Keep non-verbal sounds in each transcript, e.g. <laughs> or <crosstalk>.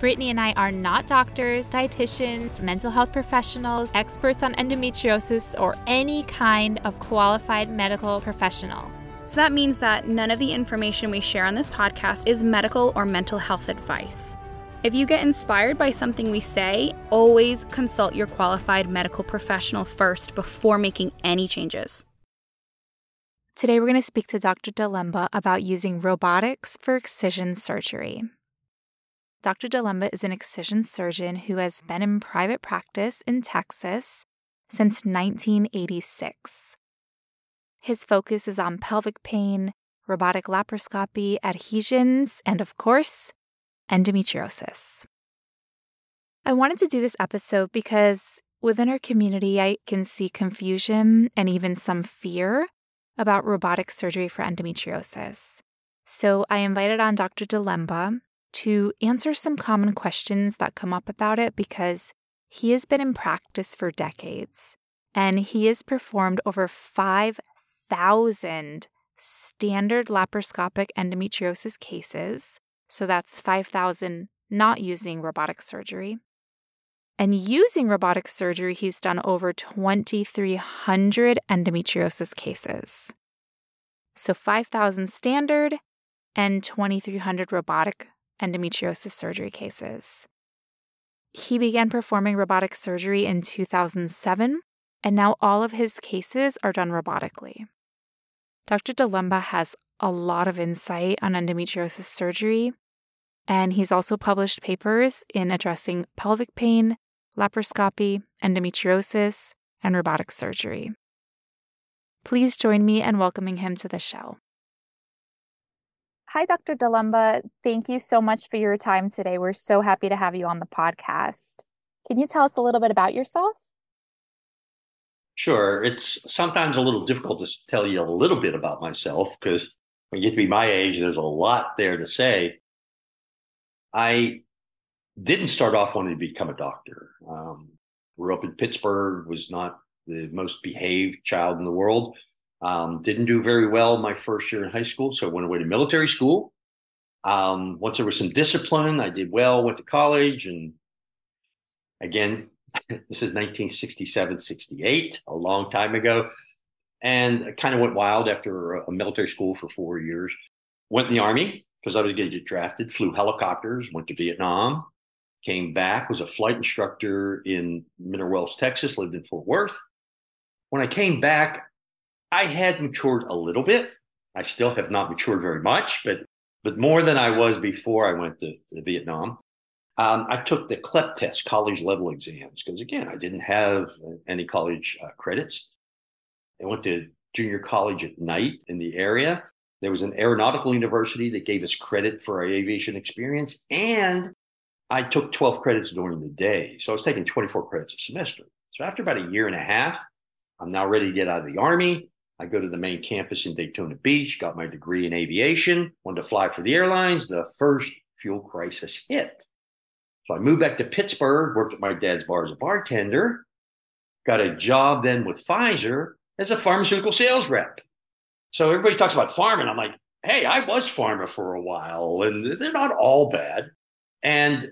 Brittany and I are not doctors, dietitians, mental health professionals, experts on endometriosis, or any kind of qualified medical professional. So that means that none of the information we share on this podcast is medical or mental health advice. If you get inspired by something we say, always consult your qualified medical professional first before making any changes. Today, we're going to speak to Dr. Dulemba about using robotics for excision surgery. Dr. Dulemba is an excision surgeon who has been in private practice in Texas since 1986. His focus is on pelvic pain, robotic laparoscopy, adhesions, and of course, endometriosis. I wanted to do this episode because within our community, I can see confusion and even some fear about robotic surgery for endometriosis. So I invited on Dr. Dulemba, to answer some common questions that come up about it because he has been in practice for decades and he has performed over 5,000 standard laparoscopic endometriosis cases. So that's 5,000 not using robotic surgery. And using robotic surgery, he's done over 2,300 endometriosis cases. So 5,000 standard and 2,300 robotic endometriosis surgery cases. He began performing robotic surgery in 2007, and now all of his cases are done robotically. Dr. Dulemba has a lot of insight on endometriosis surgery, and he's also published papers in addressing pelvic pain, laparoscopy, endometriosis, and robotic surgery. Please join me in welcoming him to the show. Hi, Dr. Dulemba. Thank you so much for your time today. We're so happy to have you on the podcast. Can you tell us a little bit about yourself? Sure. It's sometimes a little difficult to tell you a little bit about myself because when you get to be my age, there's a lot there to say. I didn't start off wanting to become a doctor. Um, grew up in Pittsburgh, was not the most behaved child in the world. Um, didn't do very well my first year in high school, so I went away to military school. Um, once there was some discipline, I did well, went to college, and again, <laughs> this is 1967, 68, a long time ago. And I kind of went wild after a military school for four years. Went in the army because I was going to get drafted, flew helicopters, went to Vietnam, came back, was a flight instructor in Mineral Wells, Texas, lived in Fort Worth. When I came back, I had matured a little bit. I still have not matured very much, but but more than I was before I went to, to Vietnam. Um, I took the CLEP test, college level exams, because again, I didn't have any college uh, credits. I went to junior college at night in the area. There was an aeronautical university that gave us credit for our aviation experience, and I took 12 credits during the day. So I was taking 24 credits a semester. So after about a year and a half, I'm now ready to get out of the army. I go to the main campus in Daytona Beach, got my degree in aviation, wanted to fly for the airlines. The first fuel crisis hit. So I moved back to Pittsburgh, worked at my dad's bar as a bartender, got a job then with Pfizer as a pharmaceutical sales rep. So everybody talks about farming. I'm like, hey, I was pharma for a while, and they're not all bad. And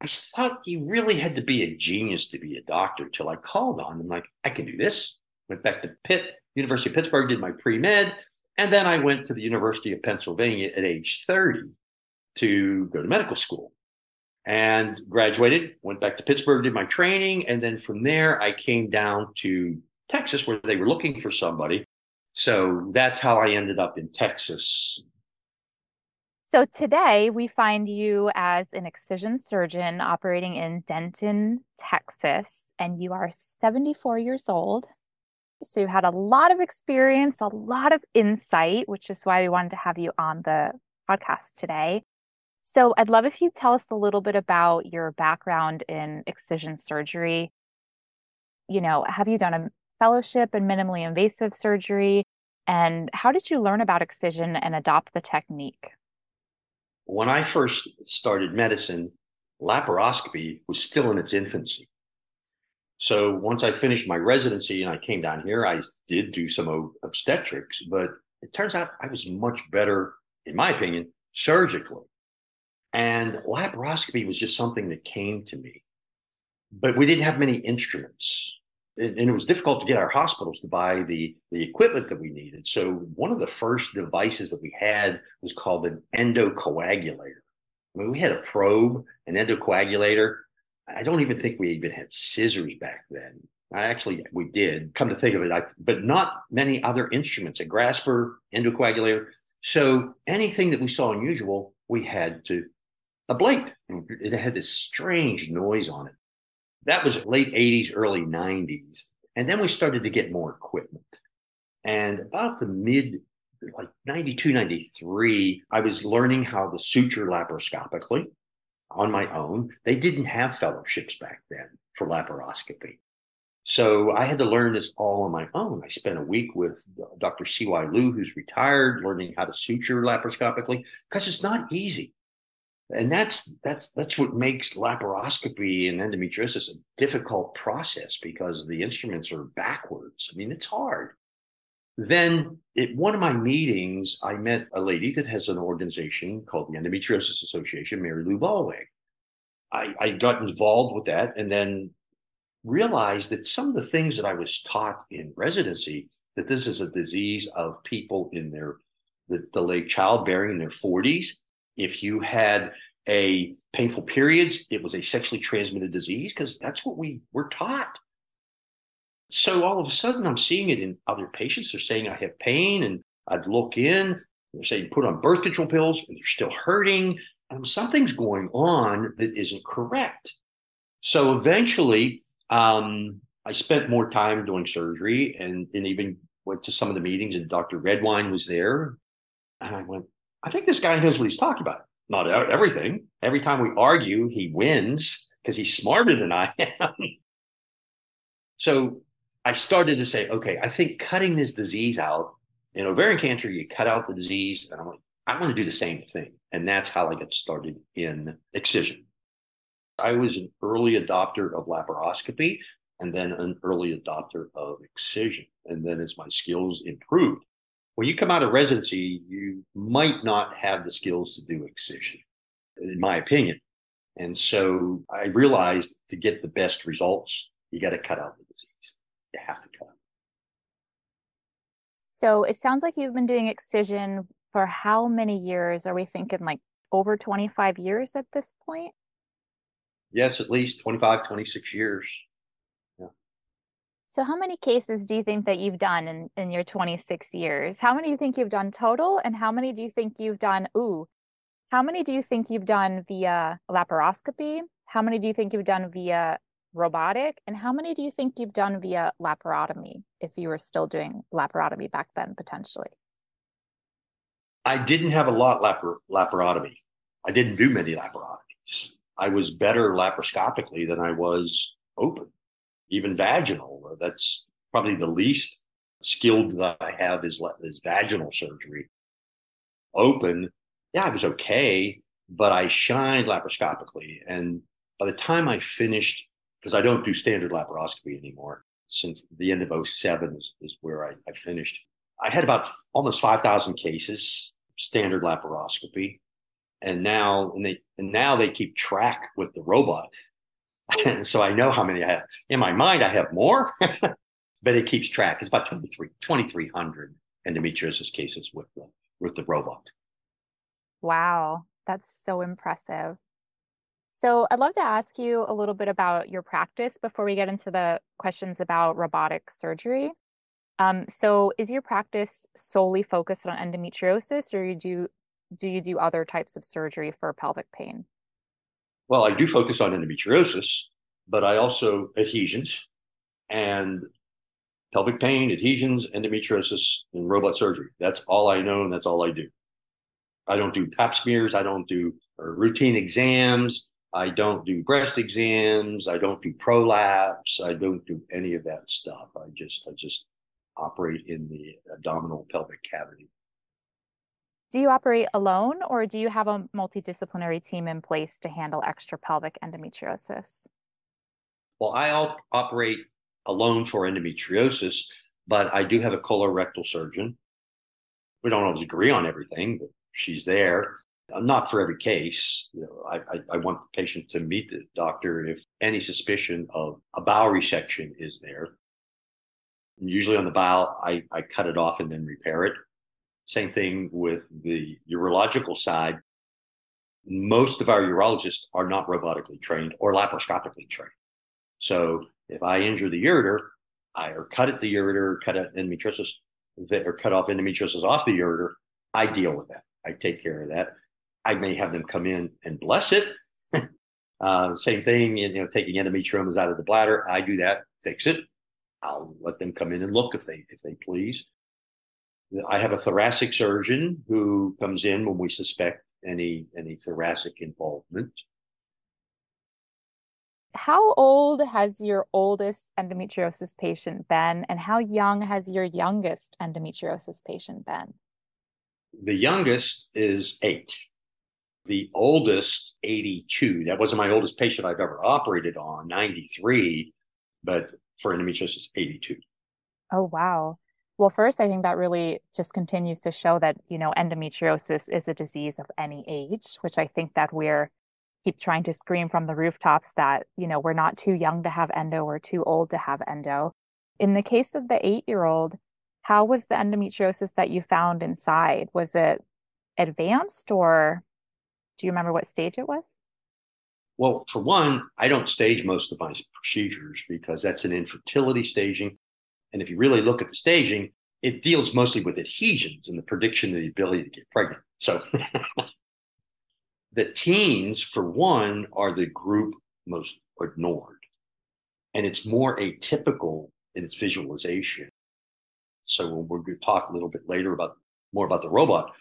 I thought you really had to be a genius to be a doctor till I called on them, like, I can do this. Went back to Pitt, University of Pittsburgh, did my pre med, and then I went to the University of Pennsylvania at age 30 to go to medical school and graduated, went back to Pittsburgh, did my training. And then from there, I came down to Texas where they were looking for somebody. So that's how I ended up in Texas. So today we find you as an excision surgeon operating in Denton, Texas, and you are 74 years old. So you had a lot of experience, a lot of insight, which is why we wanted to have you on the podcast today. So I'd love if you tell us a little bit about your background in excision surgery. you know, have you done a fellowship in minimally invasive surgery? And how did you learn about excision and adopt the technique? When I first started medicine, laparoscopy was still in its infancy. So once I finished my residency and I came down here, I did do some obstetrics, but it turns out I was much better, in my opinion, surgically. And laparoscopy was just something that came to me. But we didn't have many instruments. And it was difficult to get our hospitals to buy the, the equipment that we needed. So one of the first devices that we had was called an endocoagulator. I mean, we had a probe, an endocoagulator. I don't even think we even had scissors back then. I actually we did come to think of it, I, but not many other instruments. A grasper, endocoagulator. So anything that we saw unusual, we had to ablate. It had this strange noise on it. That was late 80s, early 90s. And then we started to get more equipment. And about the mid, like 92, 93, I was learning how to suture laparoscopically on my own. They didn't have fellowships back then for laparoscopy. So I had to learn this all on my own. I spent a week with Dr. C.Y. Liu, who's retired, learning how to suture laparoscopically because it's not easy. And that's that's that's what makes laparoscopy and endometriosis a difficult process because the instruments are backwards. I mean, it's hard. Then at one of my meetings, I met a lady that has an organization called the Endometriosis Association, Mary Lou Ballweg. I, I got involved with that and then realized that some of the things that I was taught in residency, that this is a disease of people in their the delayed childbearing in their 40s. If you had a painful periods, it was a sexually transmitted disease because that's what we were taught. So all of a sudden, I'm seeing it in other patients. They're saying I have pain, and I'd look in. They're saying put on birth control pills, and they're still hurting. And something's going on that isn't correct. So eventually, um, I spent more time doing surgery, and, and even went to some of the meetings. And Dr. Redwine was there, and I went, I think this guy knows what he's talking about. Not everything. Every time we argue, he wins because he's smarter than I am. <laughs> so I started to say, okay, I think cutting this disease out in ovarian cancer, you cut out the disease, and I'm like, I want to do the same thing. And that's how I got started in excision. I was an early adopter of laparoscopy and then an early adopter of excision. And then as my skills improved, when you come out of residency, you might not have the skills to do excision, in my opinion. And so I realized to get the best results, you got to cut out the disease have. So it sounds like you've been doing excision for how many years? Are we thinking like over 25 years at this point? Yes, at least 25, 26 years. Yeah. So how many cases do you think that you've done in, in your 26 years? How many do you think you've done total? And how many do you think you've done, ooh, how many do you think you've done via laparoscopy? How many do you think you've done via robotic? And how many do you think you've done via laparotomy if you were still doing laparotomy back then potentially? I didn't have a lot lapar- laparotomy. I didn't do many laparotomies. I was better laparoscopically than I was open, even vaginal. That's probably the least skilled that I have is, is vaginal surgery. Open, yeah, I was okay, but I shined laparoscopically. And by the time I finished because I don't do standard laparoscopy anymore. Since the end of 07 is, is where I, I finished. I had about almost 5,000 cases, standard laparoscopy. And now, and they, and now they keep track with the robot. and <laughs> so I know how many I have. In my mind, I have more, <laughs> but it keeps track. It's about 23, 2,300 endometriosis cases with the, with the robot. Wow. That's so impressive. So I'd love to ask you a little bit about your practice before we get into the questions about robotic surgery. Um, so is your practice solely focused on endometriosis or you do do you do other types of surgery for pelvic pain? Well, I do focus on endometriosis, but I also adhesions and pelvic pain, adhesions, endometriosis, and robot surgery. That's all I know and that's all I do. I don't do pap smears, I don't do routine exams. I don't do breast exams. I don't do prolapse. I don't do any of that stuff. I just I just operate in the abdominal pelvic cavity. Do you operate alone or do you have a multidisciplinary team in place to handle extra pelvic endometriosis? Well, I operate alone for endometriosis, but I do have a colorectal surgeon. We don't always agree on everything, but she's there. Not for every case. You know, I, I, I want the patient to meet the doctor if any suspicion of a bowel resection is there. Usually on the bowel, I, I cut it off and then repair it. Same thing with the urological side. Most of our urologists are not robotically trained or laparoscopically trained. So if I injure the ureter, I or cut at the ureter, cut at endometriosis, or cut off endometriosis off the ureter, I deal with that. I take care of that. I may have them come in and bless it. <laughs> uh, same thing, you know, taking endometriomas out of the bladder. I do that, fix it. I'll let them come in and look if they if they please. I have a thoracic surgeon who comes in when we suspect any any thoracic involvement. How old has your oldest endometriosis patient been, and how young has your youngest endometriosis patient been? The youngest is eight. The oldest, 82. That wasn't my oldest patient I've ever operated on, 93, but for endometriosis, 82. Oh, wow. Well, first, I think that really just continues to show that, you know, endometriosis is a disease of any age, which I think that we're keep trying to scream from the rooftops that, you know, we're not too young to have endo or too old to have endo. In the case of the eight year old, how was the endometriosis that you found inside? Was it advanced or do you remember what stage it was? Well, for one, I don't stage most of my procedures because that's an infertility staging. And if you really look at the staging, it deals mostly with adhesions and the prediction of the ability to get pregnant. So <laughs> the teens, for one, are the group most ignored. And it's more atypical in its visualization. So when to talk a little bit later about more about the robot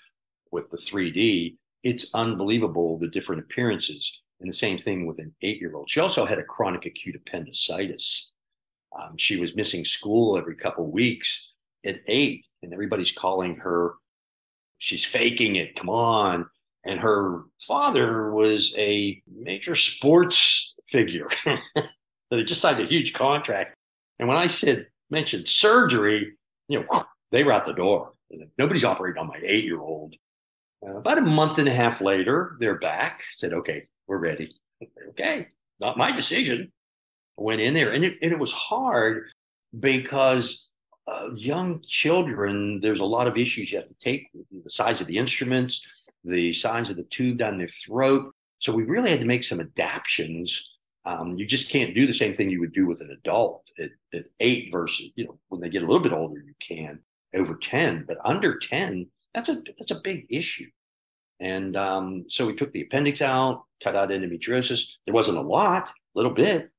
with the 3D, it's unbelievable the different appearances. And the same thing with an eight year old. She also had a chronic acute appendicitis. Um, she was missing school every couple weeks at eight, and everybody's calling her, she's faking it, come on. And her father was a major sports figure <laughs> that had just signed a huge contract. And when I said, mentioned surgery, you know, they were out the door. Nobody's operating on my eight year old. Uh, about a month and a half later, they're back. Said, okay, we're ready. okay, not my decision went in there, and it, and it was hard because uh, young children, there's a lot of issues you have to take with the size of the instruments, the size of the tube down their throat. So we really had to make some adaptations. Um, you just can't do the same thing you would do with an adult at, at eight versus, you know, when they get a little bit older, you can over 10, but under 10, that's a, that's a big issue. And um, so we took the appendix out, cut out endometriosis. There wasn't a lot, a little bit,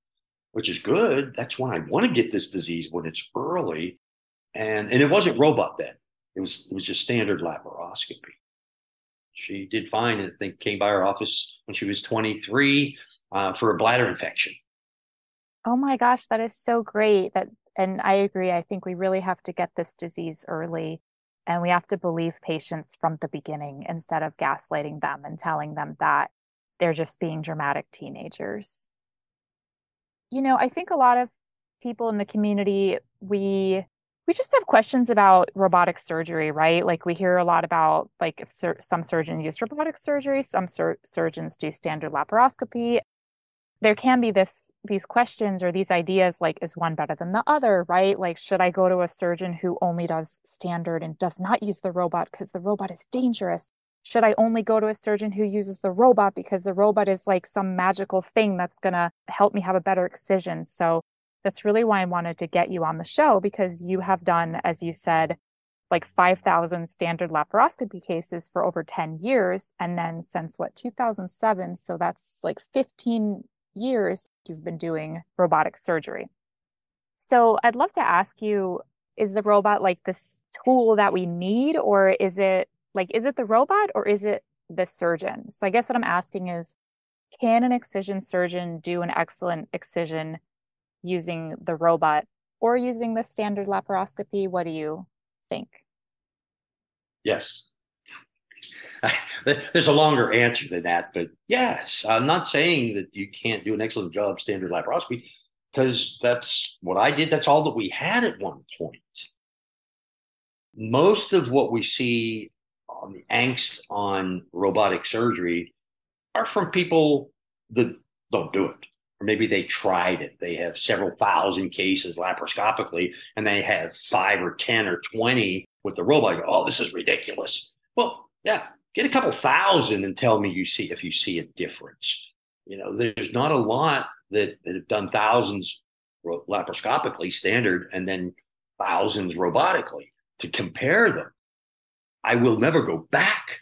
which is good. That's when I want to get this disease when it's early. And and it wasn't robot then. It was it was just standard laparoscopy. She did fine. I think came by our office when she was 23 uh, for a bladder infection. Oh my gosh, that is so great. That and I agree. I think we really have to get this disease early and we have to believe patients from the beginning instead of gaslighting them and telling them that they're just being dramatic teenagers you know, I think a lot of people in the community, we we just have questions about robotic surgery, right? Like we hear a lot about like if sur- some surgeons use robotic surgery, some sur- surgeons do standard laparoscopy. There can be this these questions or these ideas like is one better than the other, right? Like should I go to a surgeon who only does standard and does not use the robot because the robot is dangerous? should I only go to a surgeon who uses the robot because the robot is like some magical thing that's going to help me have a better excision? So that's really why I wanted to get you on the show because you have done, as you said, like 5,000 standard laparoscopy cases for over 10 years. And then since what, 2007? So that's like 15 years you've been doing robotic surgery. So I'd love to ask you is the robot like this tool that we need, or is it like, is it the robot or is it the surgeon? So I guess what I'm asking is, can an excision surgeon do an excellent excision using the robot or using the standard laparoscopy? What do you think? Yes. <laughs> There's a longer answer than that, but yes, I'm not saying that you can't do an excellent job standard laparoscopy because that's what I did. That's all that we had at one point. Most of what we see on the angst on robotic surgery are from people that don't do it. Or maybe they tried it. They have several thousand cases laparoscopically, and they have five or 10 or 20 with the robot. Oh, this is ridiculous. Well, yeah, get a couple thousand and tell me you see if you see a difference. You know, there's not a lot that, that have done thousands laparoscopically standard and then thousands robotically to compare them. I will never go back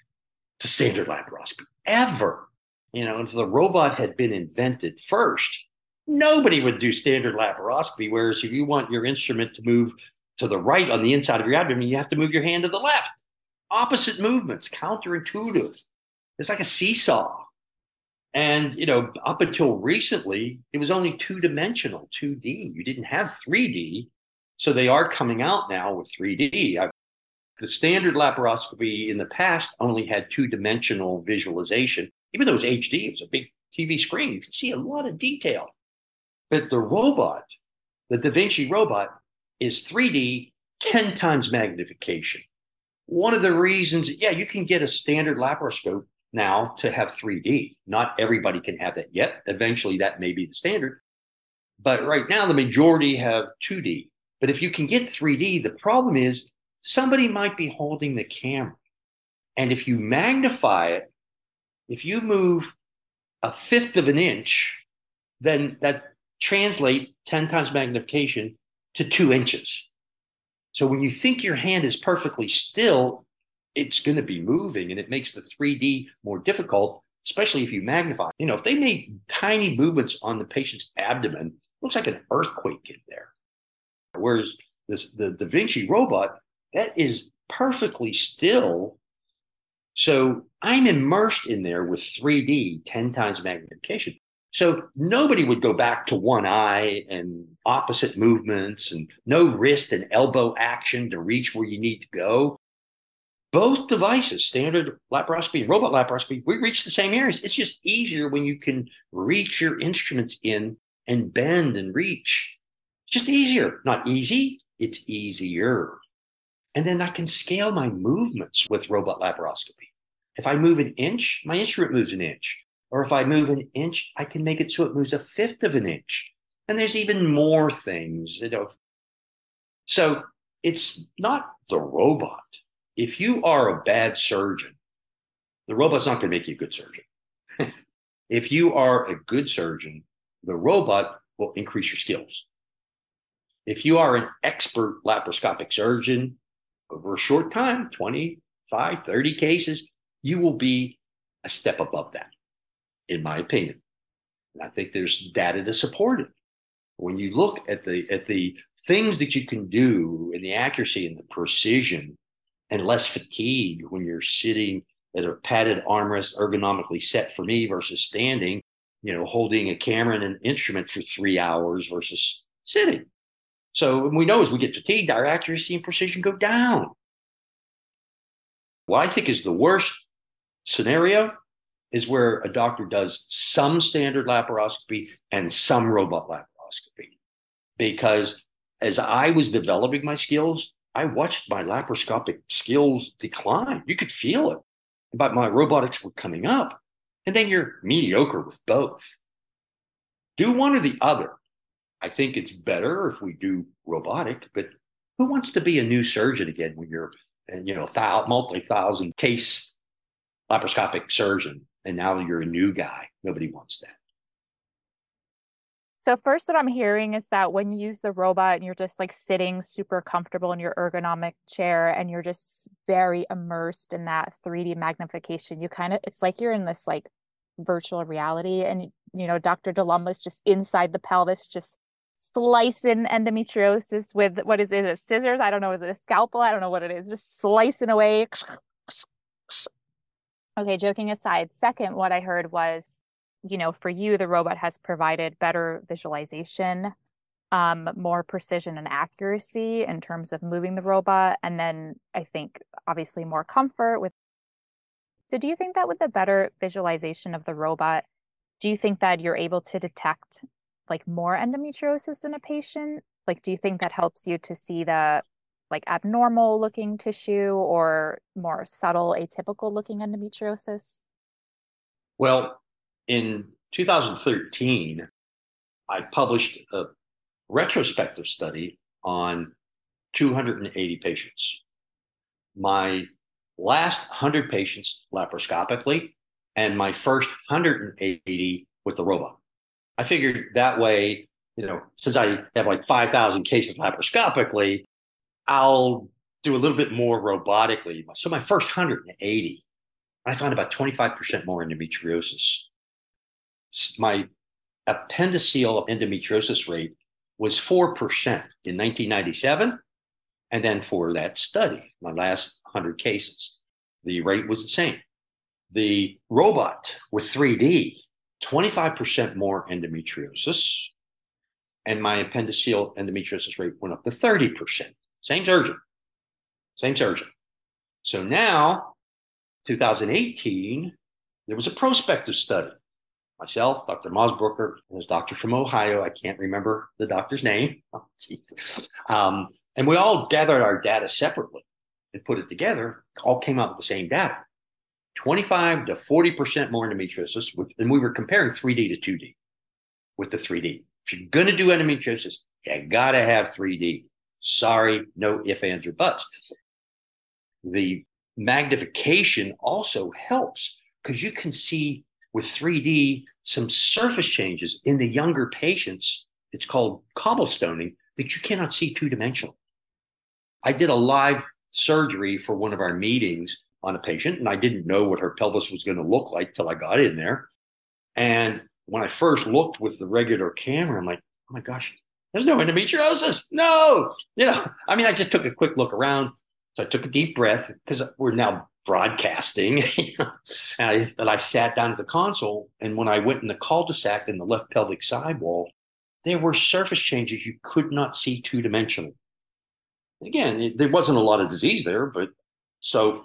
to standard laparoscopy ever. You know, if the robot had been invented first, nobody would do standard laparoscopy. Whereas if you want your instrument to move to the right on the inside of your abdomen, you have to move your hand to the left. Opposite movements, counterintuitive. It's like a seesaw. And, you know, up until recently, it was only two dimensional, 2D. You didn't have 3D. So they are coming out now with 3D. I, the standard laparoscopy in the past only had two dimensional visualization. Even though it was HD, it was a big TV screen. You could see a lot of detail. But the robot, the Da Vinci robot, is 3D, 10 times magnification. One of the reasons, yeah, you can get a standard laparoscope now to have 3D. Not everybody can have that yet. Eventually, that may be the standard. But right now, the majority have 2D. But if you can get 3D, the problem is somebody might be holding the camera. And if you magnify it, if you move a fifth of an inch, then that translates 10 times magnification to two inches. So when you think your hand is perfectly still, it's going to be moving and it makes the 3D more difficult, especially if you magnify. You know, if they make tiny movements on the patient's abdomen, looks like an earthquake in there. Whereas this, the Da Vinci robot, that is perfectly still. So I'm immersed in there with 3D, 10 times magnification. So nobody would go back to one eye and opposite movements and no wrist and elbow action to reach where you need to go. Both devices, standard laparoscopy and robot laparoscopy, we reach the same areas. It's just easier when you can reach your instruments in and bend and reach. Just easier. Not easy, it's easier. And then I can scale my movements with robot laparoscopy. If I move an inch, my instrument moves an inch. Or if I move an inch, I can make it so it moves a fifth of an inch. And there's even more things, you know. So it's not the robot. If you are a bad surgeon, the robot's not going to make you a good surgeon. <laughs> if you are a good surgeon, the robot will increase your skills. If you are an expert laparoscopic surgeon over a short time 25, 30 cases you will be a step above that in my opinion. And I think there's data to support it. When you look at the at the things that you can do and the accuracy and the precision and less fatigue when you're sitting at a padded armrest ergonomically set for me versus standing, you know, holding a camera and an instrument for three hours versus sitting. So we know as we get fatigued, our accuracy and precision go down. What I think is the worst scenario is where a doctor does some standard laparoscopy and some robot laparoscopy. Because as I was developing my skills, I watched my laparoscopic skills decline. You could feel it, but my robotics were coming up. And then you're mediocre with both. Do one or the other. I think it's better if we do robotic, but who wants to be a new surgeon again when you're, you know, multi thousand case laparoscopic surgeon and now you're a new guy. Nobody wants that. So first what I'm hearing is that when you use the robot and you're just like sitting super comfortable in your ergonomic chair and you're just very immersed in that 3D magnification, you kind of it's like you're in this like virtual reality and you know Dr. Dulemba's just inside the pelvis just slicing endometriosis with what is it, a scissors? I don't know, is it a scalpel? I don't know what it is, just slicing away Okay, joking aside, second, what I heard was you know, for you, the robot has provided better visualization, um, more precision and accuracy in terms of moving the robot. And then I think obviously more comfort with. So, do you think that with the better visualization of the robot, do you think that you're able to detect like more endometriosis in a patient? Like, do you think that helps you to see the like abnormal looking tissue or more subtle atypical looking endometriosis? Well, in 2013, I published a retrospective study on 280 patients. My last 100 patients laparoscopically, and my first 180 with the robot. I figured that way, you know, since I have like 5,000 cases laparoscopically, I'll do a little bit more robotically. So my first 180, I found about 25% more endometriosis. My appendiceal endometriosis rate was 4% in 1997. And then for that study, my last 100 cases, the rate was the same. The robot with 3D, 25% more endometriosis. And my appendiceal endometriosis rate went up to 30%. Same surgeon. Same surgeon. So now, 2018, there was a prospective study. Myself, Dr. Mosbrucker, and doctor from Ohio. I can't remember the doctor's name. <laughs> Oh, um, and we all gathered our data separately and put it together. All came out with the same data 25 to 40% more endometriosis. With, and we were comparing 3D to 2D with the 3D. If you're going to do endometriosis, you got to have 3D. Sorry, no ifs, ands, or buts. The magnification also helps because you can see with 3D some surface changes in the younger patients. It's called cobblestoning that you cannot see two dimensional. I did a live surgery for one of our meetings on a patient, and I didn't know what her pelvis was going to look like till I got in there. And when I first looked with the regular camera, I'm like, oh my gosh, there's no endometriosis. No, you know, I mean, I just took a quick look around. So I took a deep breath because we're now broadcasting. <laughs> and, I, and I sat down at the console. And when I went in the cul-de-sac in the left pelvic sidewall, there were surface changes you could not see two dimensional. Again, it, there wasn't a lot of disease there, but so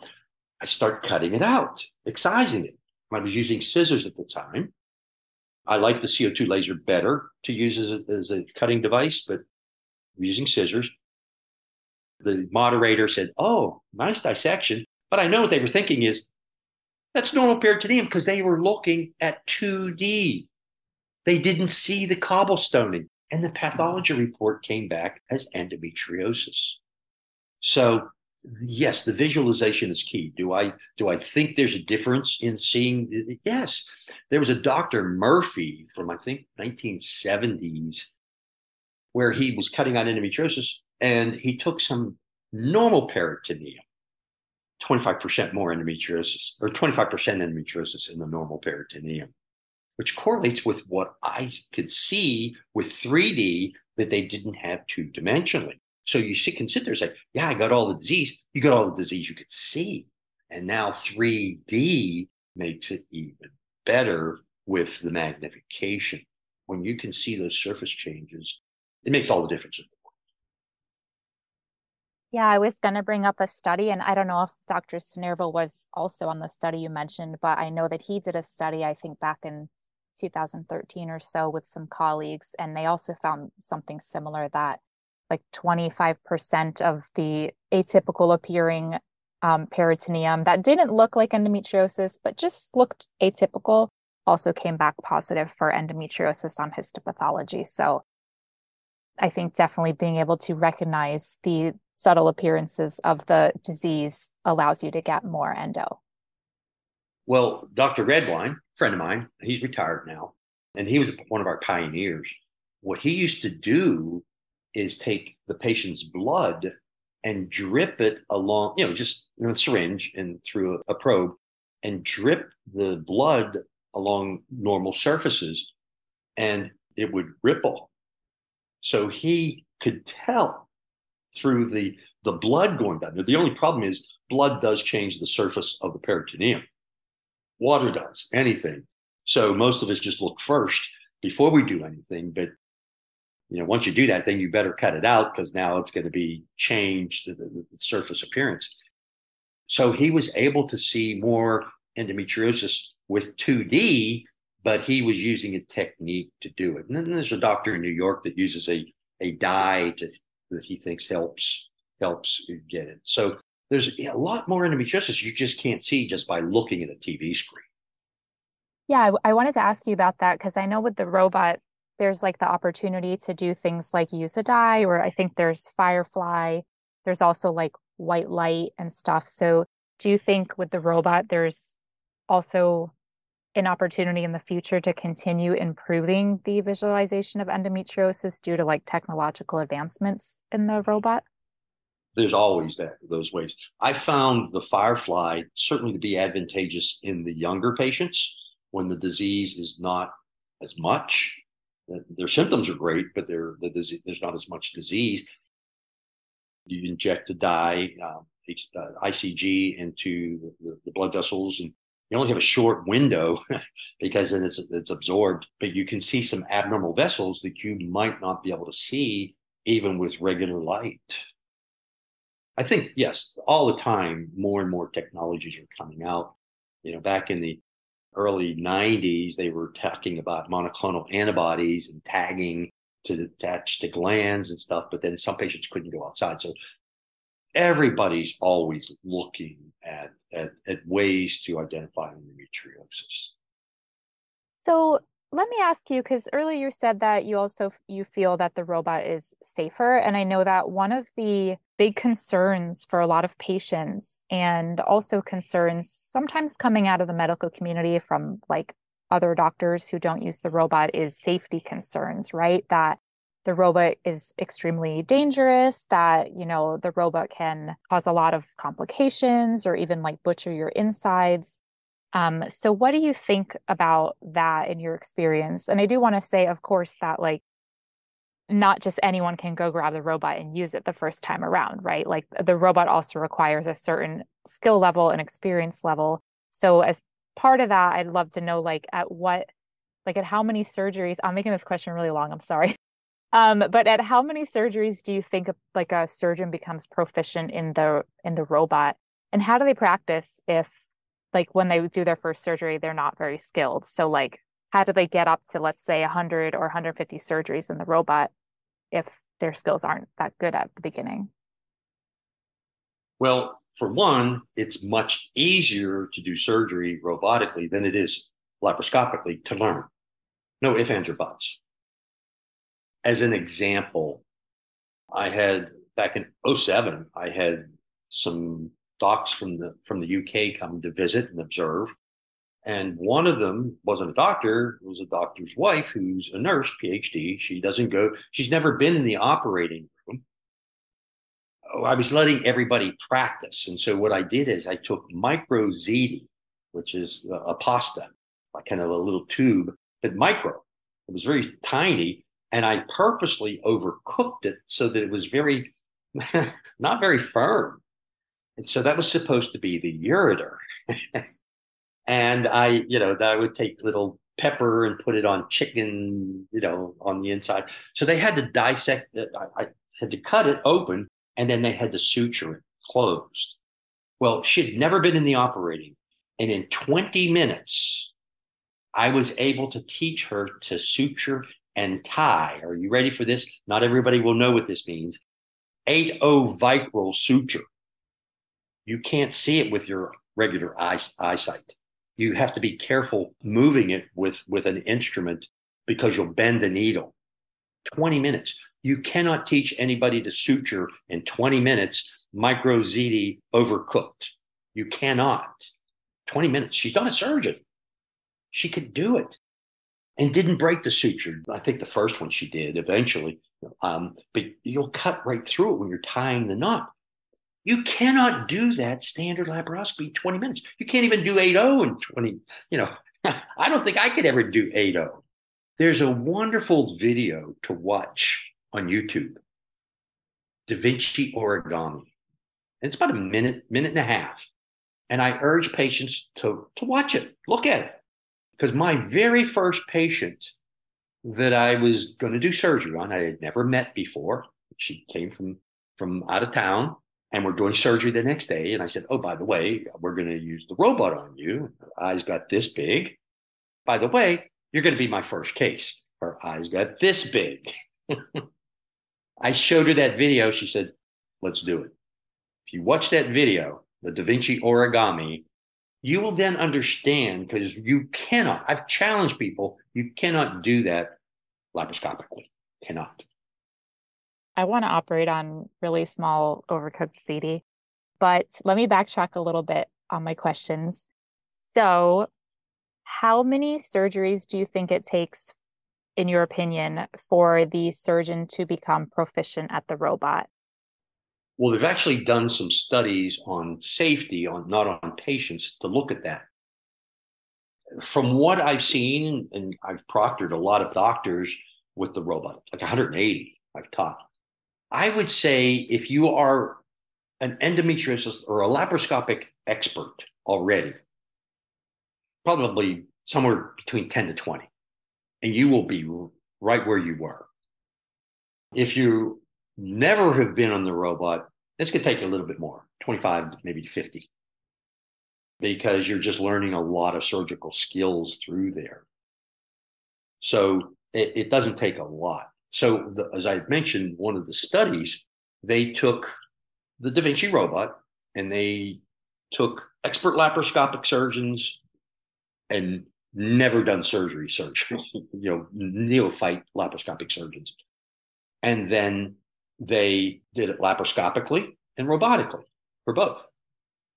I start cutting it out, excising it. I was using scissors at the time. I like the CO2 laser better to use as a, as a cutting device, but using scissors. The moderator said, Oh, nice dissection. But I know what they were thinking is that's normal peritoneum because they were looking at 2D. They didn't see the cobblestoning. And the pathology report came back as endometriosis. So yes the visualization is key. Do i do i think there's a difference in seeing yes. There was a dr murphy from i think 1970s where he was cutting on endometriosis and he took some normal peritoneum 25% more endometriosis or 25% endometriosis in the normal peritoneum which correlates with what i could see with 3d that they didn't have two dimensionally so you see, can sit there and say, yeah, I got all the disease. You got all the disease you could see. And now 3D makes it even better with the magnification. When you can see those surface changes, it makes all the difference in the world. Yeah, I was going to bring up a study, and I don't know if Dr. Sinervo was also on the study you mentioned, but I know that he did a study, I think back in 2013 or so, with some colleagues, and they also found something similar that like 25% of the atypical appearing um, peritoneum that didn't look like endometriosis, but just looked atypical, also came back positive for endometriosis on histopathology. So I think definitely being able to recognize the subtle appearances of the disease allows you to get more endo. Well, Dr. Redwine, friend of mine, he's retired now, and he was one of our pioneers. What he used to do is take the patient's blood and drip it along, you know, just you know, a syringe and through a, probe and drip the blood along normal surfaces and it would ripple. So he could tell through the the blood going down. There. The only problem is blood does change the surface of the peritoneum. Water does, anything. So most of us just look first before we do anything. But you know, once you do that, then you better cut it out because now it's going to be changed the, the, the surface appearance. So he was able to see more endometriosis with 2D, but he was using a technique to do it. And then there's a doctor in New York that uses a a dye to, that he thinks helps helps get it. So there's a lot more endometriosis you just can't see just by looking at a TV screen. Yeah, I, I wanted to ask you about that because I know with the robot, there's like the opportunity to do things like use a dye, or I think there's Firefly. There's also like white light and stuff. So do you think with the robot, there's also an opportunity in the future to continue improving the visualization of endometriosis due to like technological advancements in the robot? There's always that those ways. I found the firefly certainly to be advantageous in the younger patients when the disease is not as much. Their symptoms are great, but the disease, there's not as much disease. You inject a dye, um, uh, ICG into the, the blood vessels and you only have a short window <laughs> because then it's it's absorbed, but you can see some abnormal vessels that you might not be able to see even with regular light. I think yes, all the time more and more technologies are coming out. You know, back in the early 90s, they were talking about monoclonal antibodies and tagging to attach to glands and stuff, but then some patients couldn't go outside. So everybody's always looking at, at, at ways to identify endometriosis. So let me ask you because earlier you said that you also you feel that the robot is safer and i know that one of the big concerns for a lot of patients and also concerns sometimes coming out of the medical community from like other doctors who don't use the robot is safety concerns right that the robot is extremely dangerous, that, you know, the robot can cause a lot of complications or even like butcher your insides. Um, so what do you think about that in your experience? And I do want to say, of course, that like not just anyone can go grab the robot and use it the first time around, right? Like the robot also requires a certain skill level and experience level. So as part of that, I'd love to know like at what like at how many surgeries i'm making this question really long i'm sorry <laughs> um, but at how many surgeries do you think like a surgeon becomes proficient in the in the robot? And how do they practice if like when they do their first surgery, they're not very skilled? So like how do they get up to let's say 100 or 150 surgeries in the robot if their skills aren't that good at the beginning? Well, for one, it's much easier to do surgery robotically than it is laparoscopically to learn. No ifs, ands, or buts as an example, I had back in 07, I had some docs from the from the UK come to visit and observe. And one of them wasn't a doctor, it was a doctor's wife who's a nurse, PhD. She doesn't go, she's never been in the operating room. Oh, I was letting everybody practice. And so what I did is I took micro ziti, which is a pasta, like kind of a little tube, but micro. It was very tiny and I purposely overcooked it so that it was very <laughs> not very firm. And so that was supposed to be the ureter. <laughs> and I, you know, that I would take little pepper and put it on chicken, you know, on the inside. So they had to dissect it. I, I had to cut it open and then they had to suture it closed. Well, she'd never been in the operating. And in 20 minutes, I was able to teach her to suture and tie. Are you ready for this? Not everybody will know what this means. 8-0 vicryl suture. You can't see it with your regular eye, eyesight. You have to be careful moving it with, with an instrument because you'll bend the needle. 20 minutes. You cannot teach anybody to suture in 20 minutes micro ziti overcooked. You cannot. 20 minutes. She's not a surgeon. She could do it and didn't break the suture. I think the first one she did eventually. Um, but you'll cut right through it when you're tying the knot. You cannot do that standard laparoscopy 20 minutes. You can't even do 8.0 in 20. You know, <laughs> I don't think I could ever do 8.0. There's a wonderful video to watch on YouTube, Da Vinci origami. It's about a minute, minute and a half. And I urge patients to, to watch it, look at it because my very first patient that I was going to do surgery on, I had never met before. She came from from out of town, and we're doing surgery the next day. And I said, "Oh, by the way, we're going to use the robot on you. Her eyes got this big. By the way, you're going to be my first case. Her eyes got this big." <laughs> I showed her that video. She said, "Let's do it." If you watch that video, the Da Vinci origami, you will then understand because you cannot, I've challenged people, you cannot do that laparoscopically. Cannot. I want to operate on really small overcooked CD, but let me backtrack a little bit on my questions. So, how many surgeries do you think it takes, in your opinion, for the surgeon to become proficient at the robot? Well, they've actually done some studies on safety, on not on patients, to look at that. From what I've seen, and I've proctored a lot of doctors with the robot, like 180 I've taught. I would say if you are an endometriosis or a laparoscopic expert already, probably somewhere between 10 to 20, and you will be right where you were. If you never have been on the robot, this could take a little bit more 25, maybe 50, because you're just learning a lot of surgical skills through there. So it, it doesn't take a lot. So, the, as I mentioned, one of the studies, they took the Da Vinci robot and they took expert laparoscopic surgeons and never done surgery surgeons, <laughs> you know, neophyte laparoscopic surgeons. And then they did it laparoscopically and robotically for both.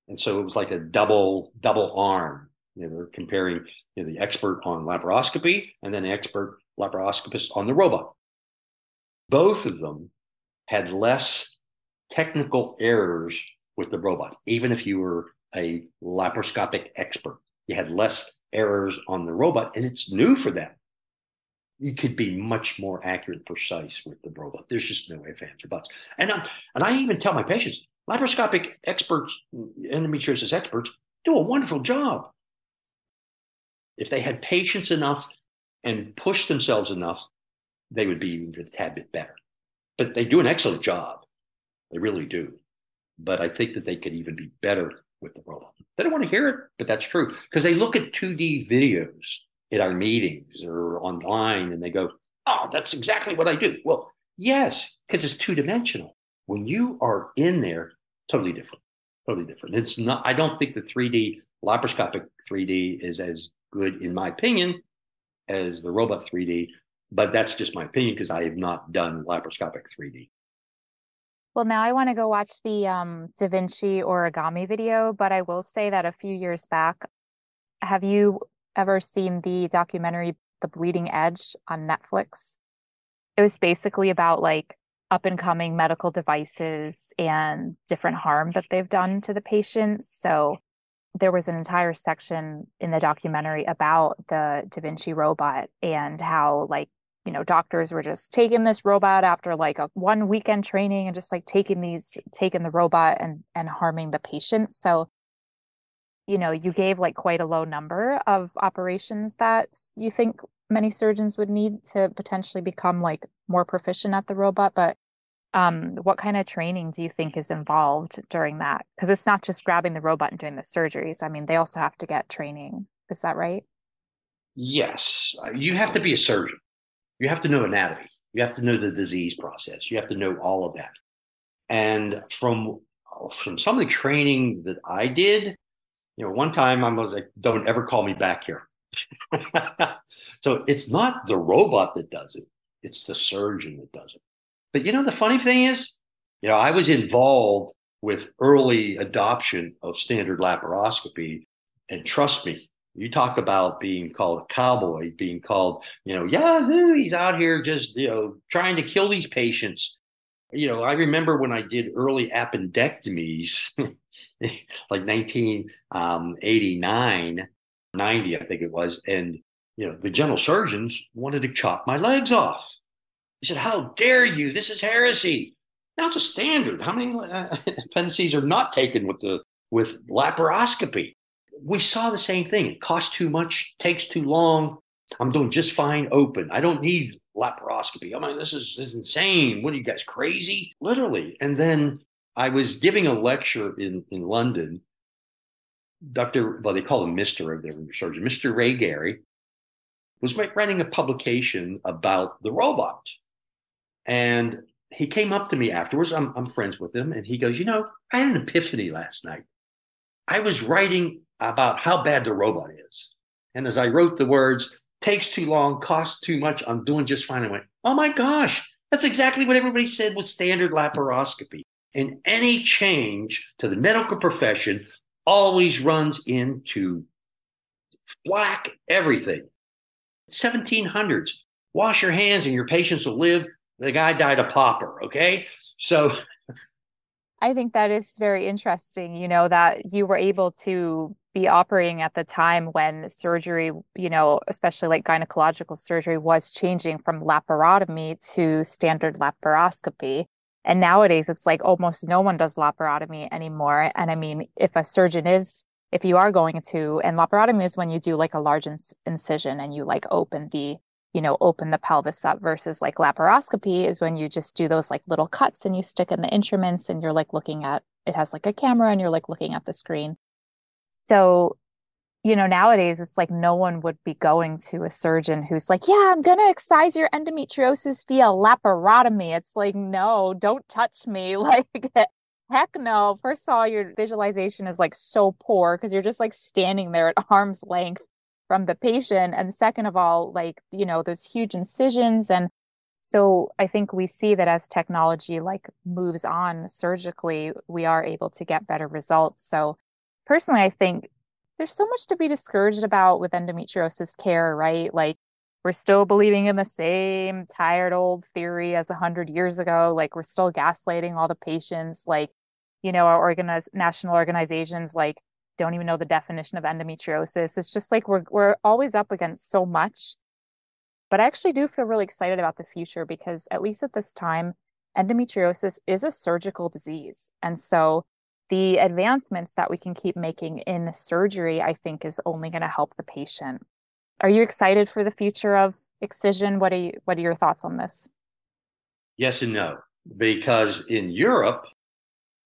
And so it was like a double double arm. You know, they're comparing you know, the expert on laparoscopy and then the expert laparoscopist on the robot. Both of them had less technical errors with the robot, even if you were a laparoscopic expert. You had less errors on the robot, and it's new for them you could be much more accurate precise with the robot. There's just no ifs, ands, or buts. And, um, and I even tell my patients, laparoscopic experts, endometriosis experts, do a wonderful job. If they had patience enough and pushed themselves enough, they would be even a tad bit better. But they do an excellent job. They really do. But I think that they could even be better with the robot. They don't want to hear it, but that's true because they look at 2D videos at our meetings or online and they go, oh, that's exactly what I do. Well, yes, because it's two dimensional. When you are in there, totally different, totally different. It's not, I don't think the 3D laparoscopic 3D is as good, in my opinion, as the robot 3D, but that's just my opinion because I have not done laparoscopic 3D. Well, now I want to go watch the um, Da Vinci origami video, but I will say that a few years back, have you ever seen the documentary The Bleeding Edge on Netflix? It was basically about like up and coming medical devices and different harm that they've done to the patients. So there was an entire section in the documentary about the Da Vinci robot and how like you know doctors were just taking this robot after like a one weekend training and just like taking these taking the robot and and harming the patients so you know, you gave like quite a low number of operations that you think many surgeons would need to potentially become like more proficient at the robot, but um, what kind of training do you think is involved during that? Because it's not just grabbing the robot and doing the surgeries. I mean, they also have to get training. Is that right? Yes. You have to be a surgeon. You have to know anatomy. You have to know the disease process. You have to know all of that. And from from some of the training that I did, you know, one time I was like, don't ever call me back here. <laughs> so it's not the robot that does it, it's the surgeon that does it. But you know, the funny thing is, you know, I was involved with early adoption of standard laparoscopy. And trust me, you talk about being called a cowboy, being called, you know, Yahoo, he's out here just, you know, trying to kill these patients. You know, I remember when I did early appendectomies <laughs> like 1989, um, 90, I think it was. And, you know, the general surgeons wanted to chop my legs off. He said, How dare you? This is heresy. Now it's a standard. How many uh, <laughs> appendices are not taken with the with laparoscopy? We saw the same thing. It costs too much, takes too long. I'm doing just fine open. I don't need laparoscopy. I mean, this is, this is insane. What are you guys crazy? Literally. And then I was giving a lecture in, in London. Dr. Well, they call him Mr. of their surgeon, Mr. Ray Garry, was writing a publication about the robot. And he came up to me afterwards. I'm, I'm friends with him. And he goes, You know, I had an epiphany last night. I was writing about how bad the robot is. And as I wrote the words, takes too long, costs too much, I'm doing just fine. I went, oh my gosh, that's exactly what everybody said with standard laparoscopy. And any change to the medical profession always runs into flack everything. 1700s, wash your hands and your patients will live. The guy died a pauper, okay? So <laughs> I think that is very interesting, you know, that you were able to be operating at the time when surgery, you know, especially like gynecological surgery was changing from laparotomy to standard laparoscopy. And nowadays it's like almost no one does laparotomy anymore. And I mean, if a surgeon is, if you are going to, and laparotomy is when you do like a large incision and you like open the you know, open the pelvis up versus like laparoscopy is when you just do those like little cuts and you stick in the instruments and you're like looking at it has like a camera and you're like looking at the screen. So, you know, nowadays it's like no one would be going to a surgeon who's like, yeah, I'm going to excise your endometriosis via laparotomy. It's like, no, don't touch me. <laughs> Like, heck no. First of all, your visualization is like so poor because you're just like standing there at arm's length from the patient and second of all like you know those huge incisions and so i think we see that as technology like moves on surgically we are able to get better results so personally i think there's so much to be discouraged about with endometriosis care right like we're still believing in the same tired old theory as 100 years ago like we're still gaslighting all the patients like you know our organized national organizations like don't even know the definition of endometriosis. It's just like we're we're always up against so much. But I actually do feel really excited about the future because at least at this time, endometriosis is a surgical disease. And so the advancements that we can keep making in surgery, I think, is only going to help the patient. Are you excited for the future of excision? What are you, what are your thoughts on this? Yes and no. Because in Europe,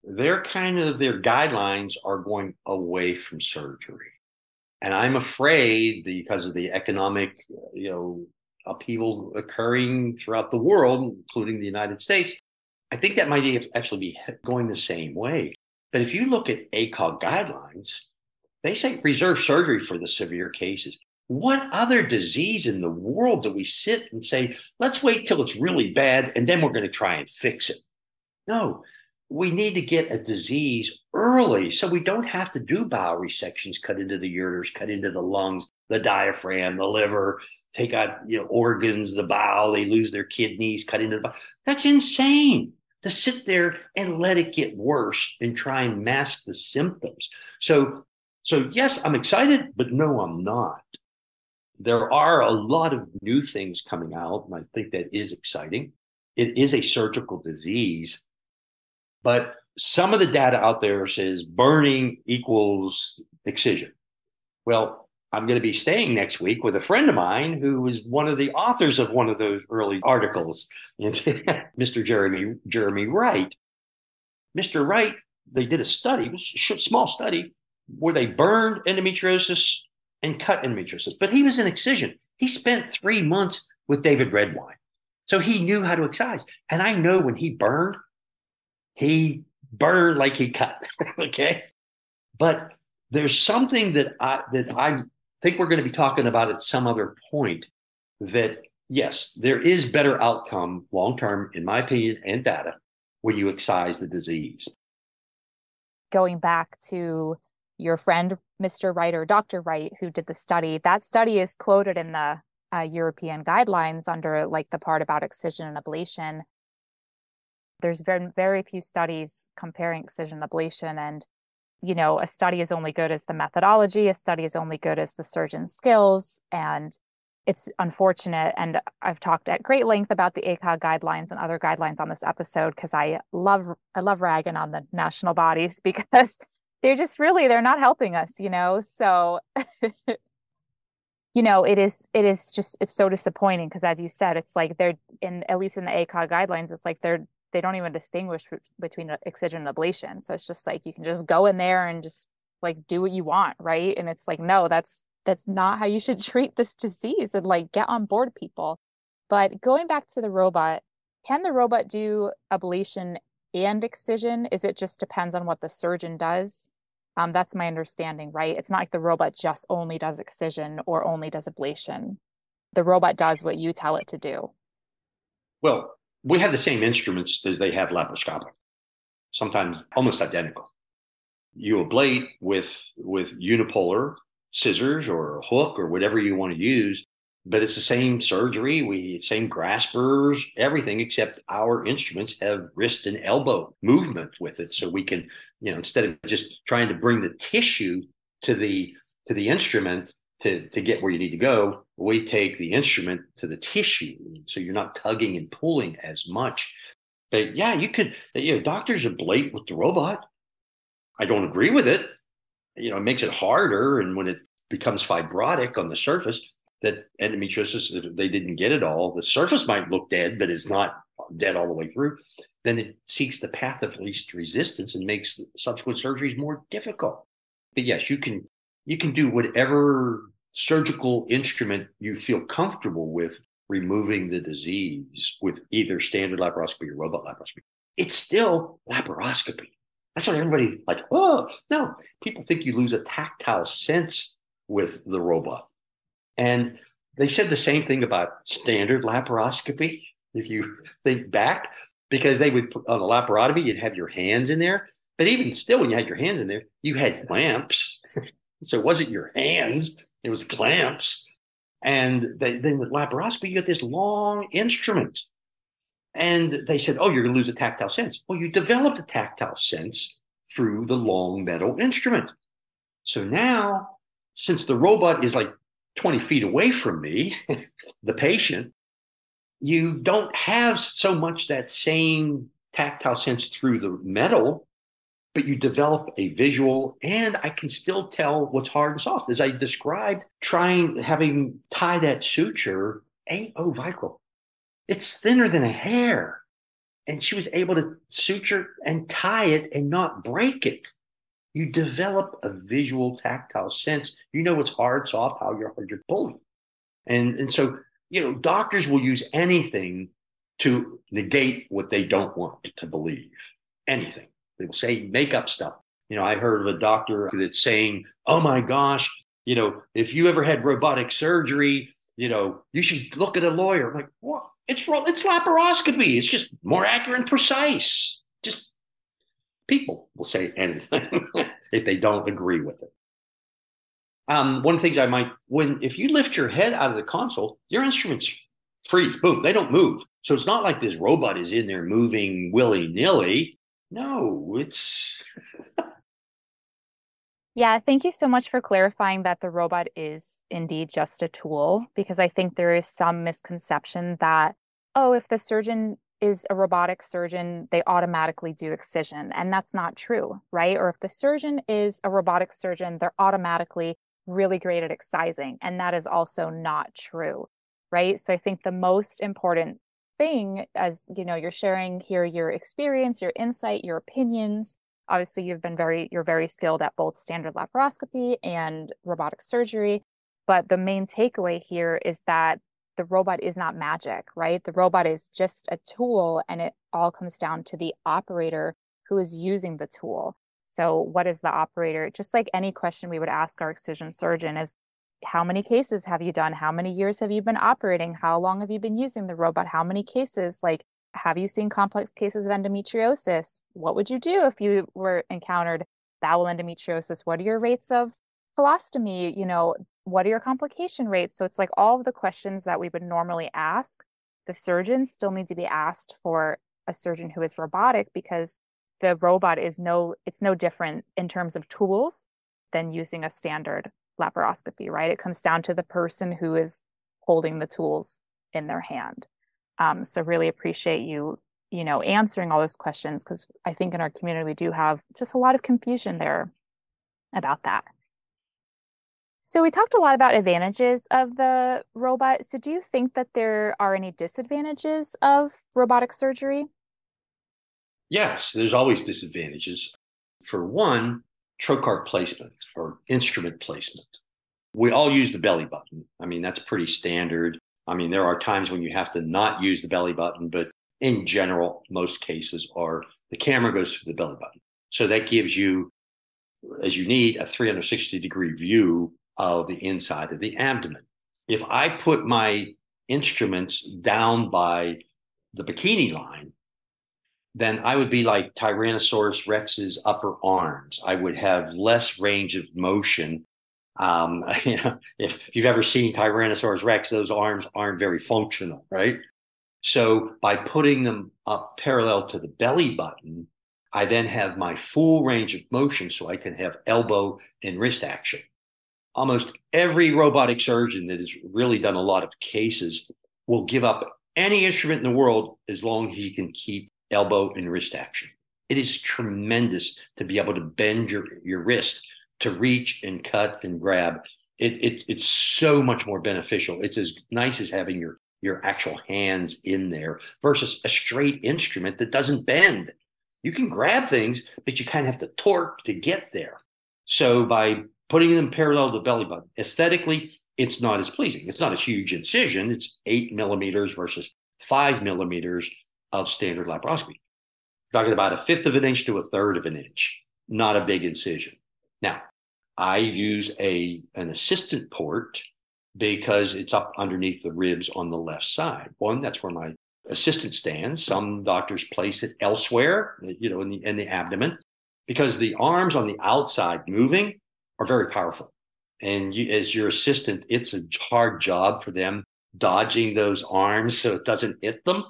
they're kind of their guidelines are going away from surgery. And I'm afraid because of the economic, you know, upheaval occurring throughout the world, including the United States, I think that might actually be going the same way. But if you look at ACOG guidelines, they say reserve surgery for the severe cases. What other disease in the world do we sit and say, let's wait till it's really bad and then we're going to try and fix it? No, we need to get a disease early so we don't have to do bowel resections, cut into the ureters, cut into the lungs, the diaphragm, the liver, take out you know organs, the bowel, they lose their kidneys, cut into the bowel. That's insane to sit there and let it get worse and try and mask the symptoms. So so yes, I'm excited, but no, I'm not. There are a lot of new things coming out, and I think that is exciting. It is a surgical disease but some of the data out there says burning equals excision. Well, I'm going to be staying next week with a friend of mine who was one of the authors of one of those early articles, <laughs> Mr. Jeremy Jeremy Wright. Mr. Wright, they did a study, a small study, where they burned endometriosis and cut endometriosis. But he was an excision. He spent three months with David Redwine. So he knew how to excise. And I know when he burned, he burned like he cut. <laughs> okay. But there's something that I that I think we're going to be talking about at some other point that yes, there is better outcome long term, in my opinion, and data when you excise the disease. Going back to your friend, Mr. Wright or Dr. Wright, who did the study, that study is quoted in the uh, European guidelines under like the part about excision and ablation there's been very few studies comparing excision ablation and you know a study is only good as the methodology a study is only good as the surgeon's skills and it's unfortunate and i've talked at great length about the acog guidelines and other guidelines on this episode because i love i love ragging on the national bodies <laughs> because they're just really they're not helping us, you know. So <laughs> you know, it is it is just it's so disappointing because as you said, it's like they're in at least in the ACOG guidelines, it's like they're they don't even distinguish between excision and ablation. So it's just like you can just go in there and just like do what you want, right? And it's like no, that's that's not how you should <laughs> treat this disease and like get on board people. But going back to the robot, can the robot do ablation and excision? Is it just depends on what the surgeon does? Um, that's my understanding, right? It's not like the robot just only does excision or only does ablation. The robot does what you tell it to do. Well, we have the same instruments as they have laparoscopic, sometimes almost identical. You ablate with with unipolar scissors or a hook or whatever you want to use, but it's the same surgery, we same graspers, everything except our instruments have wrist and elbow movement with it, so we can, you know, instead of just trying to bring the tissue to the to the instrument to to get where you need to go, we take the instrument to the tissue, so you're not tugging and pulling as much. But yeah, you could, you know, doctors ablate with the robot. I don't agree with it. You know, it makes it harder, and when it becomes fibrotic on the surface, that endometriosis, they didn't get it all, the surface might look dead, but it's not dead all the way through, then it seeks the path of least resistance and makes subsequent surgeries more difficult. But yes, you can you can do whatever surgical instrument you feel comfortable with removing the disease with either standard laparoscopy or robot laparoscopy. It's still laparoscopy. That's what everybody like. Oh no, people think you lose a tactile sense with the robot. And they said the same thing about standard laparoscopy, if you think back, because they would put on a laparotomy, you'd have your hands in there. But even still, when you had your hands in there, you had clamps. <laughs> so it wasn't your hands, it was clamps. And they, then with laparoscopy, you get this long instrument. And they said, Oh, you're going to lose a tactile sense. Well, you developed a tactile sense through the long metal instrument. So now, since the robot is like 20 feet away from me, <laughs> the patient, you don't have so much that same tactile sense through the metal, but you develop a visual, and I can still tell what's hard and soft. As I described, trying having tie that suture ain't vicryl. It's thinner than a hair. And she was able to suture and tie it and not break it you develop a visual tactile sense. You know what's hard, soft, how you're hard you're pulling. And and so, you know, doctors will use anything to negate what they don't want to believe. Anything. They will say make up stuff. You know, I heard of a doctor that's saying, Oh my gosh, you know, if you ever had robotic surgery, you know, you should look at a lawyer. I'm like, what? It's it's laparoscopy. It's just more accurate and precise. Just people will say anything <laughs> if they don't agree with it. Um, one of the things I might, when if you lift your head out of the console, your instruments freeze, boom, they don't move. So it's not like this robot is in there moving willy nilly. No, it's. yeah, thank you so much for clarifying that the robot is indeed just a tool, because I think there is some misconception that, oh, if the surgeon is a robotic surgeon, they automatically do excision. And that's not true, right? Or if the surgeon is a robotic surgeon, they're automatically really great at excising. And that is also not true, right? So I think the most important thing as you know you're sharing here your experience your insight your opinions obviously you've been very you're very skilled at both standard laparoscopy and robotic surgery but the main takeaway here is that the robot is not magic, right? The robot is just a tool and it all comes down to the operator who is using the tool. So, what is the operator? Just like any question we would ask our excision surgeon is how many cases have you done? How many years have you been operating? How long have you been using the robot? How many cases? Like, have you seen complex cases of endometriosis? What would you do if you were encountered bowel endometriosis? What are your rates of colostomy? You know, what are your complication rates? So it's like all of the questions that we would normally ask, the surgeons still need to be asked for a surgeon who is robotic because the robot is no it's no different in terms of tools than using a standard laparoscopy, right? It comes down to the person who is holding the tools in their hand. Um, so really appreciate you, you know, answering all those questions because I think in our community we do have just a lot of confusion there about that. So, we talked a lot about advantages of the robot. So, do you think that there are any disadvantages of robotic surgery? Yes, there's always disadvantages. For one, trocar placement or instrument placement. We all use the belly button. I mean, that's pretty standard. I mean, there are times when you have to not use the belly button, but in general, most cases are the camera goes through the belly button. So that gives you, as you need, a 360 degree view of the inside of the abdomen. If I put my instruments down by the bikini line, then I would be like Tyrannosaurus Rex's upper arms. I would have less range of motion. Um, <laughs> if you've ever seen Tyrannosaurus Rex, those arms aren't very functional, right? So by putting them up parallel to the belly button, I then have my full range of motion so I can have elbow and wrist action almost every robotic surgeon that has really done a lot of cases will give up any instrument in the world as long as he can keep elbow and wrist action. It is tremendous to be able to bend your, your wrist to reach and cut and grab. It, it, it's so much more beneficial. It's as nice as having your, your actual hands in there versus a straight instrument that doesn't bend. You can grab things, but you kind of have to torque to get there. So by putting them parallel to the belly button. Aesthetically, it's not as pleasing. It's not a huge incision. It's eight millimeters versus five millimeters of standard laparoscopy. Talking about a fifth of an inch to a third of an inch, not a big incision. Now, I use a an assistant port because it's up underneath the ribs on the left side. One, that's where my assistant stands. Some doctors place it elsewhere, you know, in the in the abdomen, because the arms on the outside moving are very powerful. And you, as your assistant, it's a hard job for them dodging those arms so it doesn't hit them.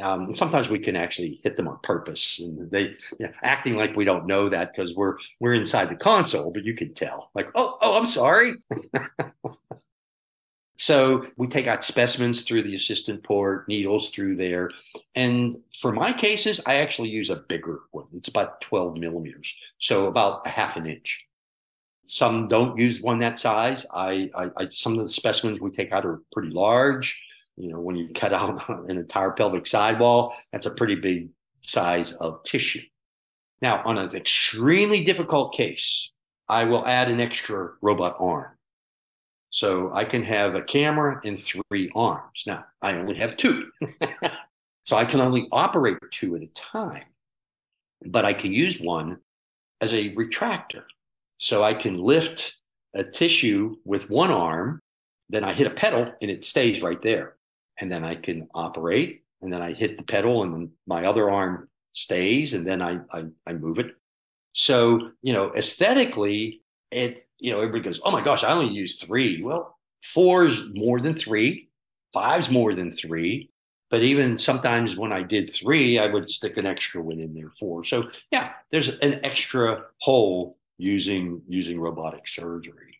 Um, sometimes we can actually hit them on purpose, and they you know, acting like we don't know that because we're we're inside the console, but you can tell, like, oh, oh, I'm sorry. <laughs> so we take out specimens through the assistant port, needles through there, and for my cases, I actually use a bigger one. It's about 12 millimeters, so about a half an inch. Some don't use one that size. I, I, I, some of the specimens we take out are pretty large. You know, when you cut <laughs> out an entire pelvic sidewall, that's a pretty big size of tissue. Now, on an extremely difficult case, I will add an extra robot arm. So I can have a camera and three arms. Now, I only have two. <laughs> so I can only operate two at a time, but I can use one as a retractor. So I can lift a tissue with one arm, then I hit a pedal and it stays right there. And then I can operate and then I hit the pedal and then my other arm stays and then I, I, I move it. So, you know, aesthetically, it, you know, everybody goes, oh my gosh, I only use three. Well, four's more than three, five's more than three. But even sometimes when I did three, I would stick an extra one in there four. So yeah, there's an extra hole using using robotic surgery.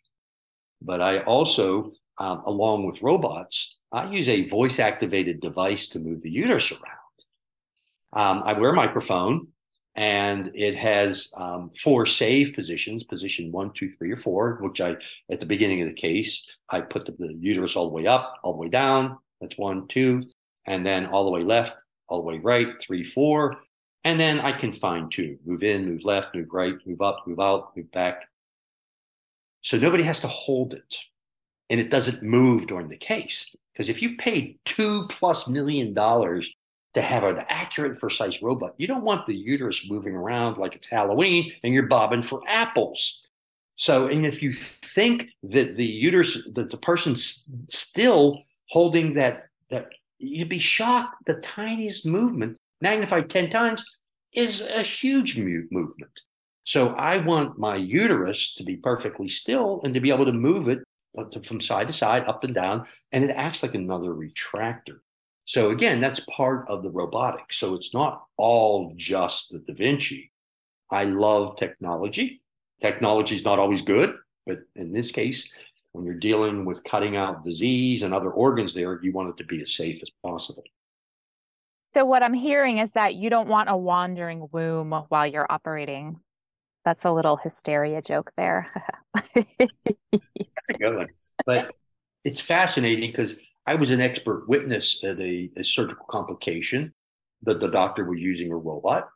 But I also, um, along with robots, I use a voice activated device to move the uterus around. Um, I wear a microphone and it has um, four save positions position one two three or four which i at the beginning of the case i put the, the, uterus all the way up all the way down that's one two and then all the way left all the way right three four and then I can fine tune, move in, move left, move right, move up, move out, move back. So nobody has to hold it. And it doesn't move during the case. Because if you paid two plus million dollars to have an accurate, precise robot, you don't want the uterus moving around like it's Halloween and you're bobbing for apples. So, and if you think that the uterus, that the person's still holding that, that you'd be shocked. The tiniest movement magnified 10 times is a huge movement. So I want my uterus to be perfectly still and to be able to move it from side to side, up and down, and it acts like another retractor. So again, that's part of the robotics. So it's not all just the Da Vinci. I love technology. Technology is not always good, but in this case, when you're dealing with cutting out disease and other organs there, you want it to be as safe as possible. So, what I'm hearing is that you don't want a wandering womb while you're operating. That's a little hysteria joke there. That's a good one. But it's fascinating because I was an expert witness at a, a surgical complication that the doctor was using a robot.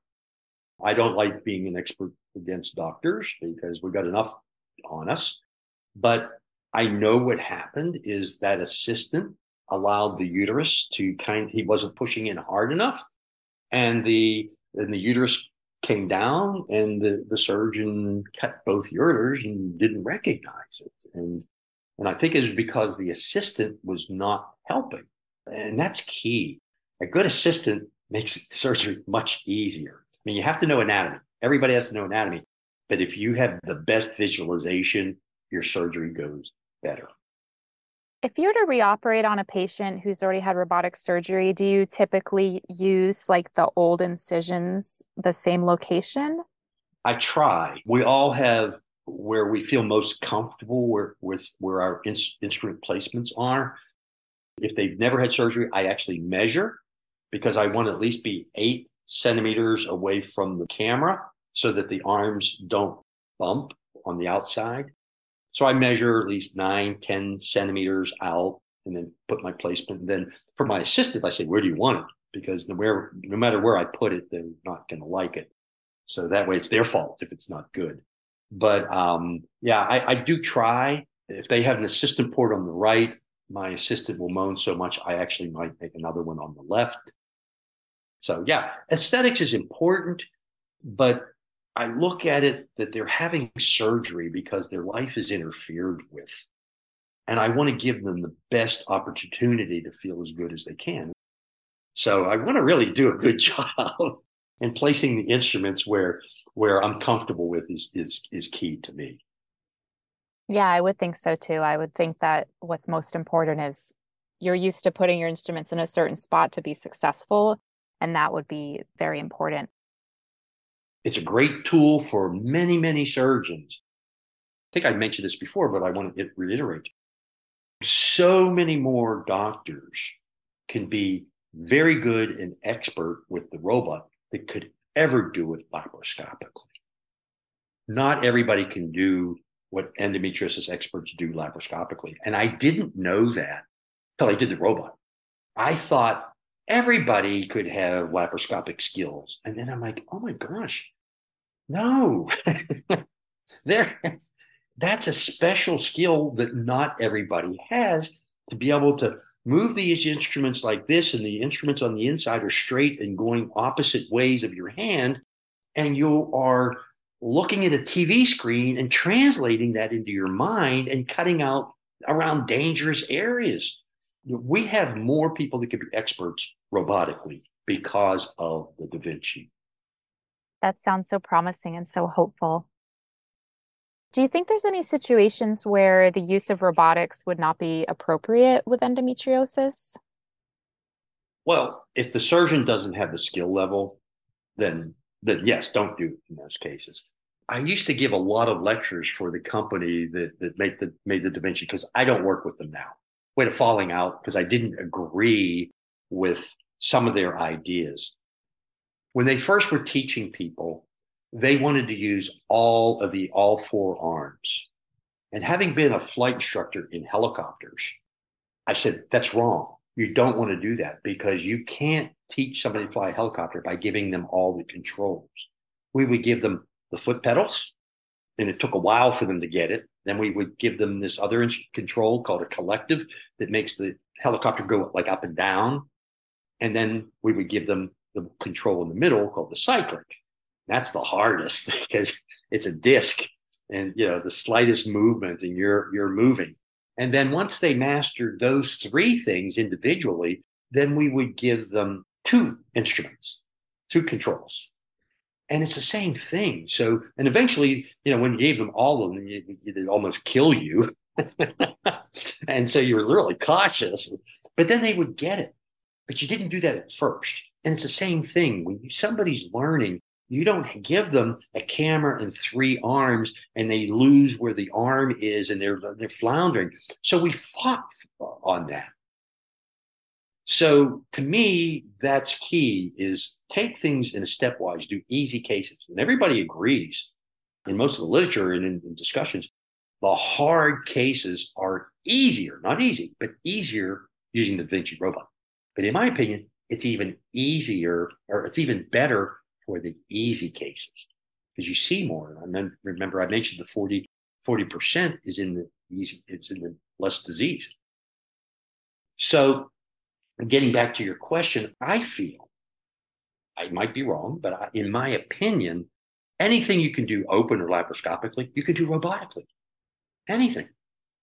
I don't like being an expert against doctors because we've got enough on us. But I know what happened is that assistant allowed the uterus to kind he wasn't pushing in hard enough and the and the uterus came down and the, the surgeon cut both ureters and didn't recognize it. And and i think it was because the assistant was not helping. And that's key. A good assistant makes <laughs> surgery much easier. I mean you have to know anatomy. Everybody has to know anatomy. But if you have the best visualization your surgery goes better if you were to reoperate on a patient who's already had robotic surgery, do you typically use like the old incisions, the same location? I try. We all have where we feel most comfortable where, with where our in, instrument placements are. If they've never had surgery, I actually measure because I want to at least be eight centimeters away from the camera so that the arms don't bump on the outside. So I measure at least nine, 10 centimeters out and then put my placement. And then for my assistant, I say, where do you want it? Because no, where, no matter where I put it, they're not going to like it. So that way it's their fault if it's not good. But um, yeah, I, I do try. If they have an assistant port on the right, my assistant will moan so much, I actually might make another one on the left. So yeah, aesthetics is important, but I look at it that they're having surgery because their life is interfered with. And I want to give them the best opportunity to feel as good as they can. So I want to really do a good <laughs> job. and placing the instruments where where I'm comfortable with is is is key to me. Yeah, I would think so too. I would think that what's most important is you're used to putting your instruments in a certain spot to be successful, and that would be very important. It's a great tool for many, many surgeons. I think I mentioned this before, but I want to reiterate. So many more doctors can be very good and expert with the robot that could ever do it laparoscopically. Not everybody can do what endometriosis experts do laparoscopically. And I didn't know that until I did the robot. I thought everybody could have laparoscopic skills. And then I'm like, oh my gosh, no. <laughs> there that's a special skill that not everybody has to be able to move these instruments like this and the instruments on the inside are straight and going opposite ways of your hand and you are looking at a TV screen and translating that into your mind and cutting out around dangerous areas we have more people that could be experts robotically because of the Da Vinci. That sounds so promising and so hopeful. Do you think there's any situations where the use of robotics would not be appropriate with endometriosis? Well, if the surgeon doesn't have the skill level, then then yes, don't do it in those cases. I used to give a lot of lectures for the company that that made the made the Da Vinci because I don't work with them now we had a falling out because I didn't agree with some of their ideas. When they first were teaching people, they wanted to use all of the all four arms. And having been a flight instructor in helicopters, I said, that's wrong. You don't want to do that because you can't teach somebody to fly a helicopter by giving them all the controls. We would give them the foot pedals, and it took a while for them to get it. Then we would give them this other control called a collective that makes the helicopter go like up and down. And then we would give them the control in the middle called the cyclic. That's the hardest <laughs> because it's a disc and you know the slightest movement and you're you're moving. And then once they mastered those three things individually, then we would give them two instruments, two controls and it's the same thing. So, and eventually, you know, when you gave them all of them, it almost kill you. <laughs> and so you were really cautious, but then they would get it. But you didn't do that at first. And it's the same thing when somebody's learning, you don't give them a camera and three arms and they lose where the arm is and they're they're floundering. So we fought on that. So to me, that's key is take things in a stepwise, do easy cases. And everybody agrees in most of the literature and in, in discussions, the hard cases are easier, not easy, but easier using the Vinci robot. But in my opinion, it's even easier or it's even better for the easy cases because you see more. I remember I mentioned the 40, 40% is in the easy, it's in the less disease. So getting back to your question, I feel I might be wrong, but I, in my opinion, anything you can do open or laparoscopically, you can do robotically. Anything.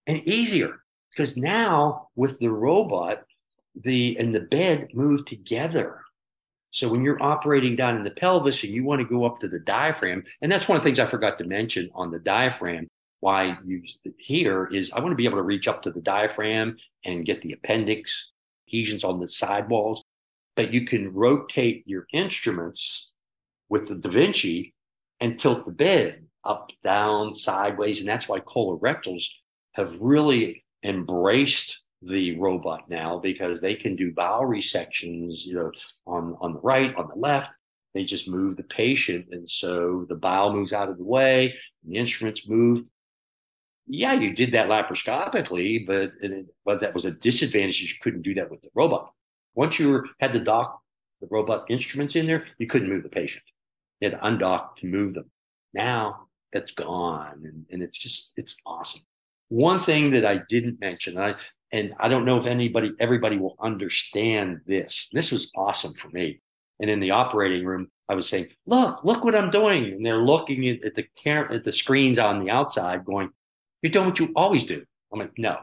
And easier. Because now with the robot, the and the bed move together. So when you're operating down in the pelvis and you want to go up to the diaphragm, and that's one of the things I forgot to mention on the diaphragm, why it here is I want to be able to reach up to the diaphragm and get the appendix, adhesions on the sidewalls. But you can rotate your instruments with the Da Vinci and tilt the bed up, down, sideways. And that's why colorectals have really embraced the robot now because they can do bowel resections, you know, on, on the right, on the left. They just move the patient. And so the bowel moves out of the way, the instruments move. Yeah, you did that laparoscopically, but, it, but that was a disadvantage. You couldn't do that with the robot. Once you were, had the dock, the robot instruments in there, you couldn't move the patient. You had to undock to move them. Now that's gone. And, and it's just, it's awesome. One thing that I didn't mention, I, and I don't know if anybody, everybody will understand this. This was awesome for me. And in the operating room, I was saying, look, look what I'm doing. And they're looking at, at the camera, at the screens on the outside going, you're doing what you always do. I'm like, no.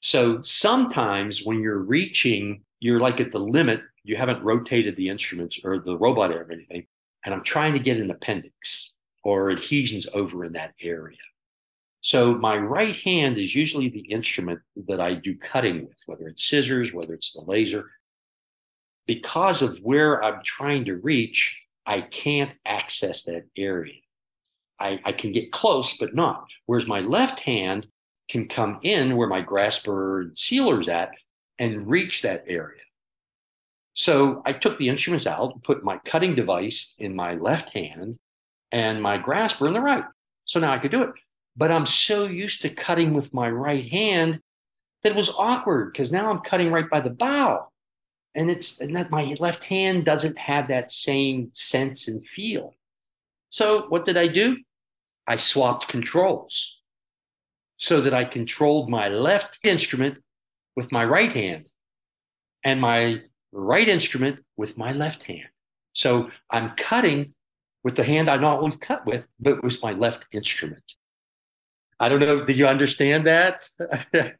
So sometimes when you're reaching, you're like at the limit, you haven't rotated the instruments or the robot or anything. And I'm trying to get an appendix or adhesions over in that area. So my right hand is usually the instrument that I do cutting with, whether it's scissors, whether it's the laser. Because of where I'm trying to reach, I can't access that area. I, I can get close, but not. Whereas my left hand can come in where my grasper and sealer's at and reach that area. So I took the instruments out, put my cutting device in my left hand and my grasper in the right. So now I could do it. But I'm so used to cutting with my right hand that it was awkward because now I'm cutting right by the bow. And it's and that my left hand doesn't have that same sense and feel. So what did I do? I swapped controls so that I controlled my left instrument with my right hand and my right instrument with my left hand. So I'm cutting with the hand I normally cut with, but it was my left instrument. I don't know. Did you understand that? <laughs>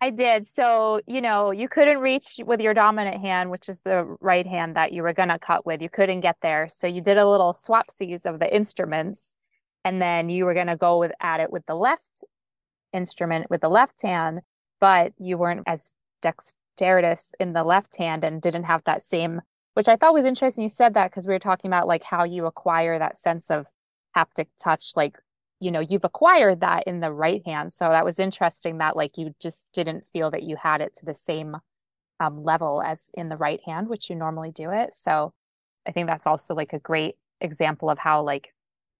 I did. So, you know, you couldn't reach with your dominant hand, which is the right hand that you were going to cut with. You couldn't get there. So you did a little swapsies of the instruments. And then you were going to go with at it with the left instrument with the left hand, but you weren't as dexterous in the left hand and didn't have that same, which I thought was interesting. You said that because we were talking about like how you acquire that sense of haptic touch, like you know you've acquired that in the right hand so that was interesting that like you just didn't feel that you had it to the same um, level as in the right hand which you normally do it so i think that's also like a great example of how like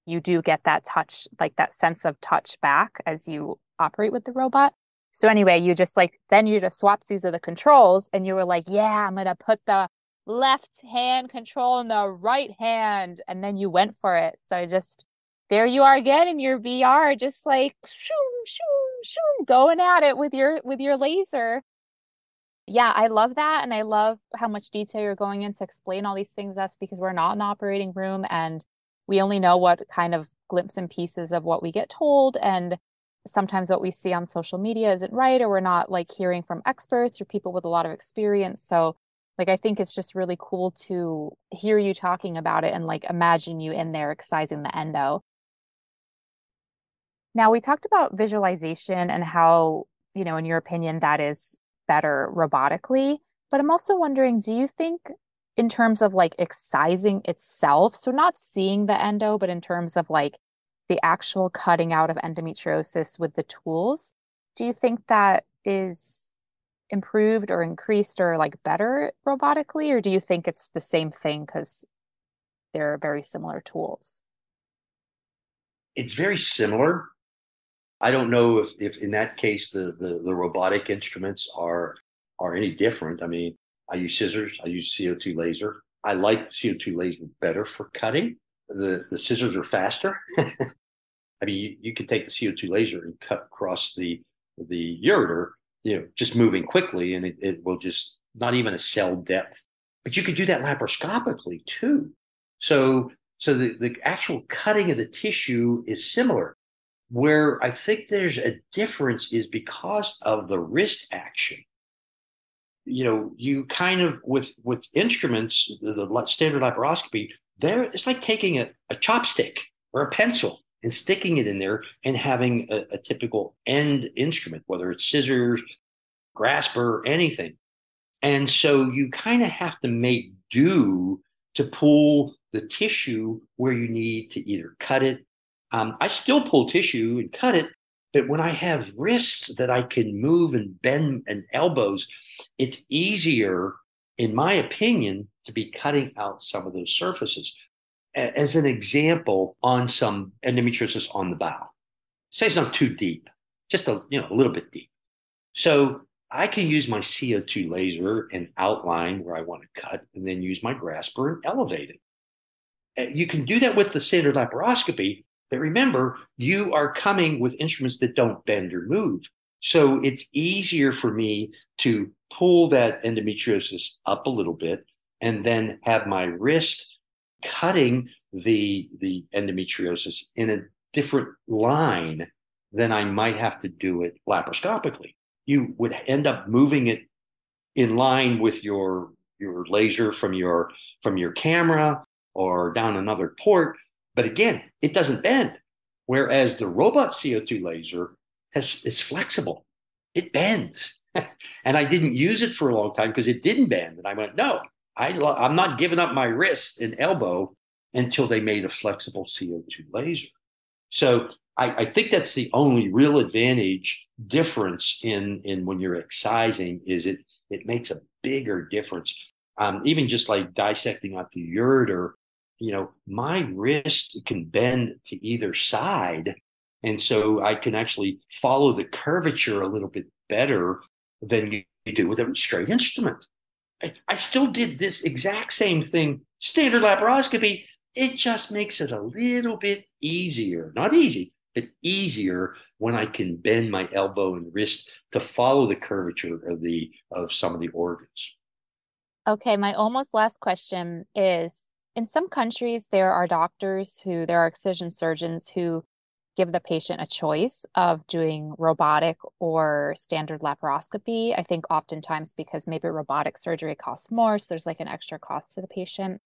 you do get that touch like that sense of touch back as you operate with the robot so anyway you just like then you just swap these of the controls and you were like yeah i'm gonna put the left hand control in the right hand and then you went for it so just there you are again in your VR, just like shoom, shoom, shoom, going at it with your with your laser. Yeah, I love that. And I love how much detail you're going in to explain all these things us because we're not in the operating room and we only know what kind of glimpse and pieces of what we get told. And sometimes what we see on social media isn't right, or we're not like hearing from experts or people with a lot of experience. So like I think it's just really cool to hear you talking about it and like imagine you in there excising the endo. Now, we talked about visualization and how, you know, in your opinion, that is better robotically. But I'm also wondering do you think, in terms of like excising itself, so not seeing the endo, but in terms of like the actual cutting out of endometriosis with the tools, do you think that is improved or increased or like better robotically? Or do you think it's the same thing because they're very similar tools? it's very similar. I don't know if, if in that case the, the, the robotic instruments are are any different. I mean, I use scissors, I use CO2 laser. I like the CO2 laser better for cutting. The the scissors are faster. <laughs> I mean, you, you can take the CO2 laser and cut across the the ureter, you know, just moving quickly, and it, it will just not even a cell depth. But you could do that laparoscopically too. So so the, the actual cutting of the tissue is similar. Where I think there's a difference is because of the wrist action. You know, you kind of with with instruments, the, standard laparoscopy, there it's like taking a, a chopstick or a pencil and sticking it in there and having a, a typical end instrument, whether it's scissors, grasper, anything. And so you kind of have to make do to pull the tissue where you need to either cut it. Um, I still pull tissue and cut it, but when I have wrists that I can move and bend and elbows, it's easier, in my opinion, to be cutting out some of those surfaces. As an example, on some endometriosis on the bowel, say it's not too deep, just a you know a little bit deep. So I can use my CO2 laser and outline where I want to cut, and then use my grasper and elevate it. You can do that with the standard laparoscopy, but remember, you are coming with instruments that don't bend or move. So it's easier for me to pull that endometriosis up a little bit and then have my wrist cutting the, the endometriosis in a different line than I might have to do it laparoscopically. You would end up moving it in line with your your laser from your from your camera or down another port. But again, it doesn't bend. Whereas the robot CO2 laser has is flexible. It bends. <laughs> and I didn't use it for a long time because it didn't bend. And I went, no, I, I'm not giving up my wrist and elbow until they made a flexible CO2 laser. So I, I, think that's the only real advantage difference in, in when you're excising is it it makes a bigger difference. Um, even just like dissecting out the ureter you know, my wrist can bend to either side. And so I can actually follow the curvature a little bit better than you do with a straight instrument. I, I still did this exact same thing, standard laparoscopy. It just makes it a little bit easier, not easy, but easier when I can bend my elbow and wrist to follow the curvature of the of some of the organs. Okay, my almost last question is in some countries, there are doctors who, there are excision surgeons who give the patient a choice of doing robotic or standard laparoscopy. I think oftentimes because maybe robotic surgery costs more, so there's like an extra cost to the patient.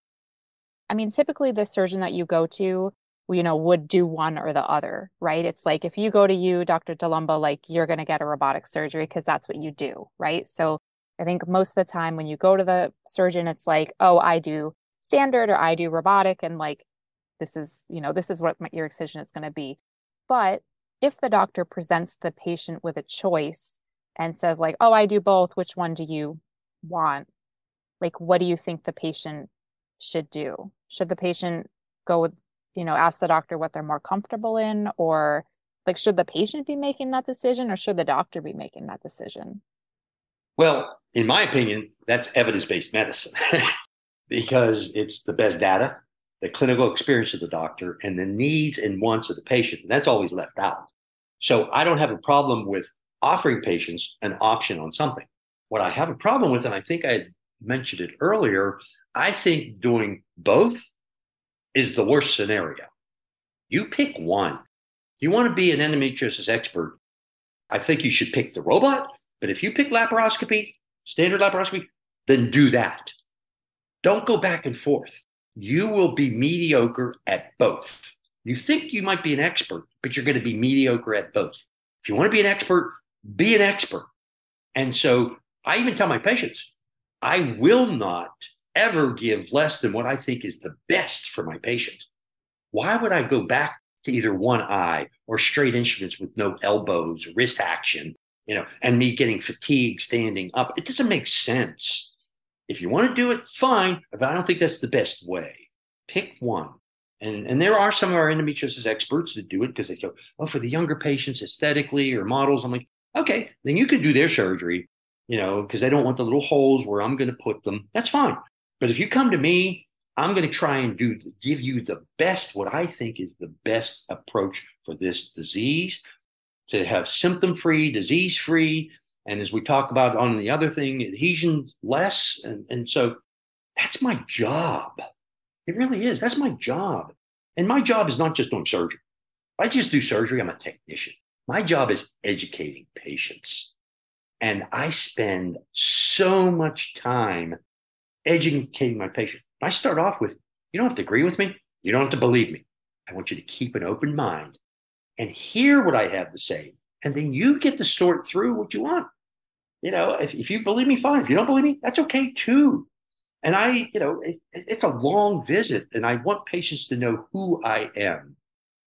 I mean, typically the surgeon that you go to, you know, would do one or the other, right? It's like if you go to you, Dr. Dulemba, like you're going to get a robotic surgery because that's what you do, right? So I think most of the time when you go to the surgeon, it's like, oh, I do standard or I do robotic and like this is, you know, this is what my, your excision is going to be. But if the doctor presents the patient with a choice and says like, "Oh, I do both, which one do you want?" Like what do you think the patient should do? Should the patient go with, you know, ask the doctor what they're more comfortable in or like should the patient be making that decision or should the doctor be making that decision? Well, in my opinion, that's evidence-based medicine. <laughs> because it's the best data, the clinical experience of the doctor, and the needs and wants of the patient. And that's always left out. So I don't have a problem with offering patients an option on something. What I have a problem with, and I think I mentioned it earlier, I think doing both is the worst scenario. You pick one. You want to be an endometriosis expert. I think you should pick the robot. But if you pick laparoscopy, standard laparoscopy, then do that. Don't go back and forth. You will be mediocre at both. You think you might be an expert, but you're going to be mediocre at both. If you want to be an expert, be an expert. And so I even tell my patients, I will not ever give less than what I think is the best for my patient. Why would I go back to either one eye or straight instruments with no elbows, wrist action, you know, and me getting fatigue standing up? It doesn't make sense. If you want to do it, fine, but I don't think that's the best way. Pick one. And, and there are some of our endometriosis experts that do it because they go, oh, for the younger patients, aesthetically or models. I'm like, okay, then you could do their surgery, you know, because they don't want the little holes where I'm going to put them. That's fine. But if you come to me, I'm going to try and do give you the best, what I think is the best approach for this disease to have symptom free, disease free. And as we talk about on the other thing, adhesions less. And, and so that's my job. It really is. That's my job. And my job is not just doing surgery. If I just do surgery, I'm a technician. My job is educating patients. And I spend so much time educating my patient. I start off with you don't have to agree with me. You don't have to believe me. I want you to keep an open mind and hear what I have to say. And then you get to sort through what you want. You know, if, if you believe me, fine. If you don't believe me, that's okay too. And I, you know, it, it's a long visit, and I want patients to know who I am.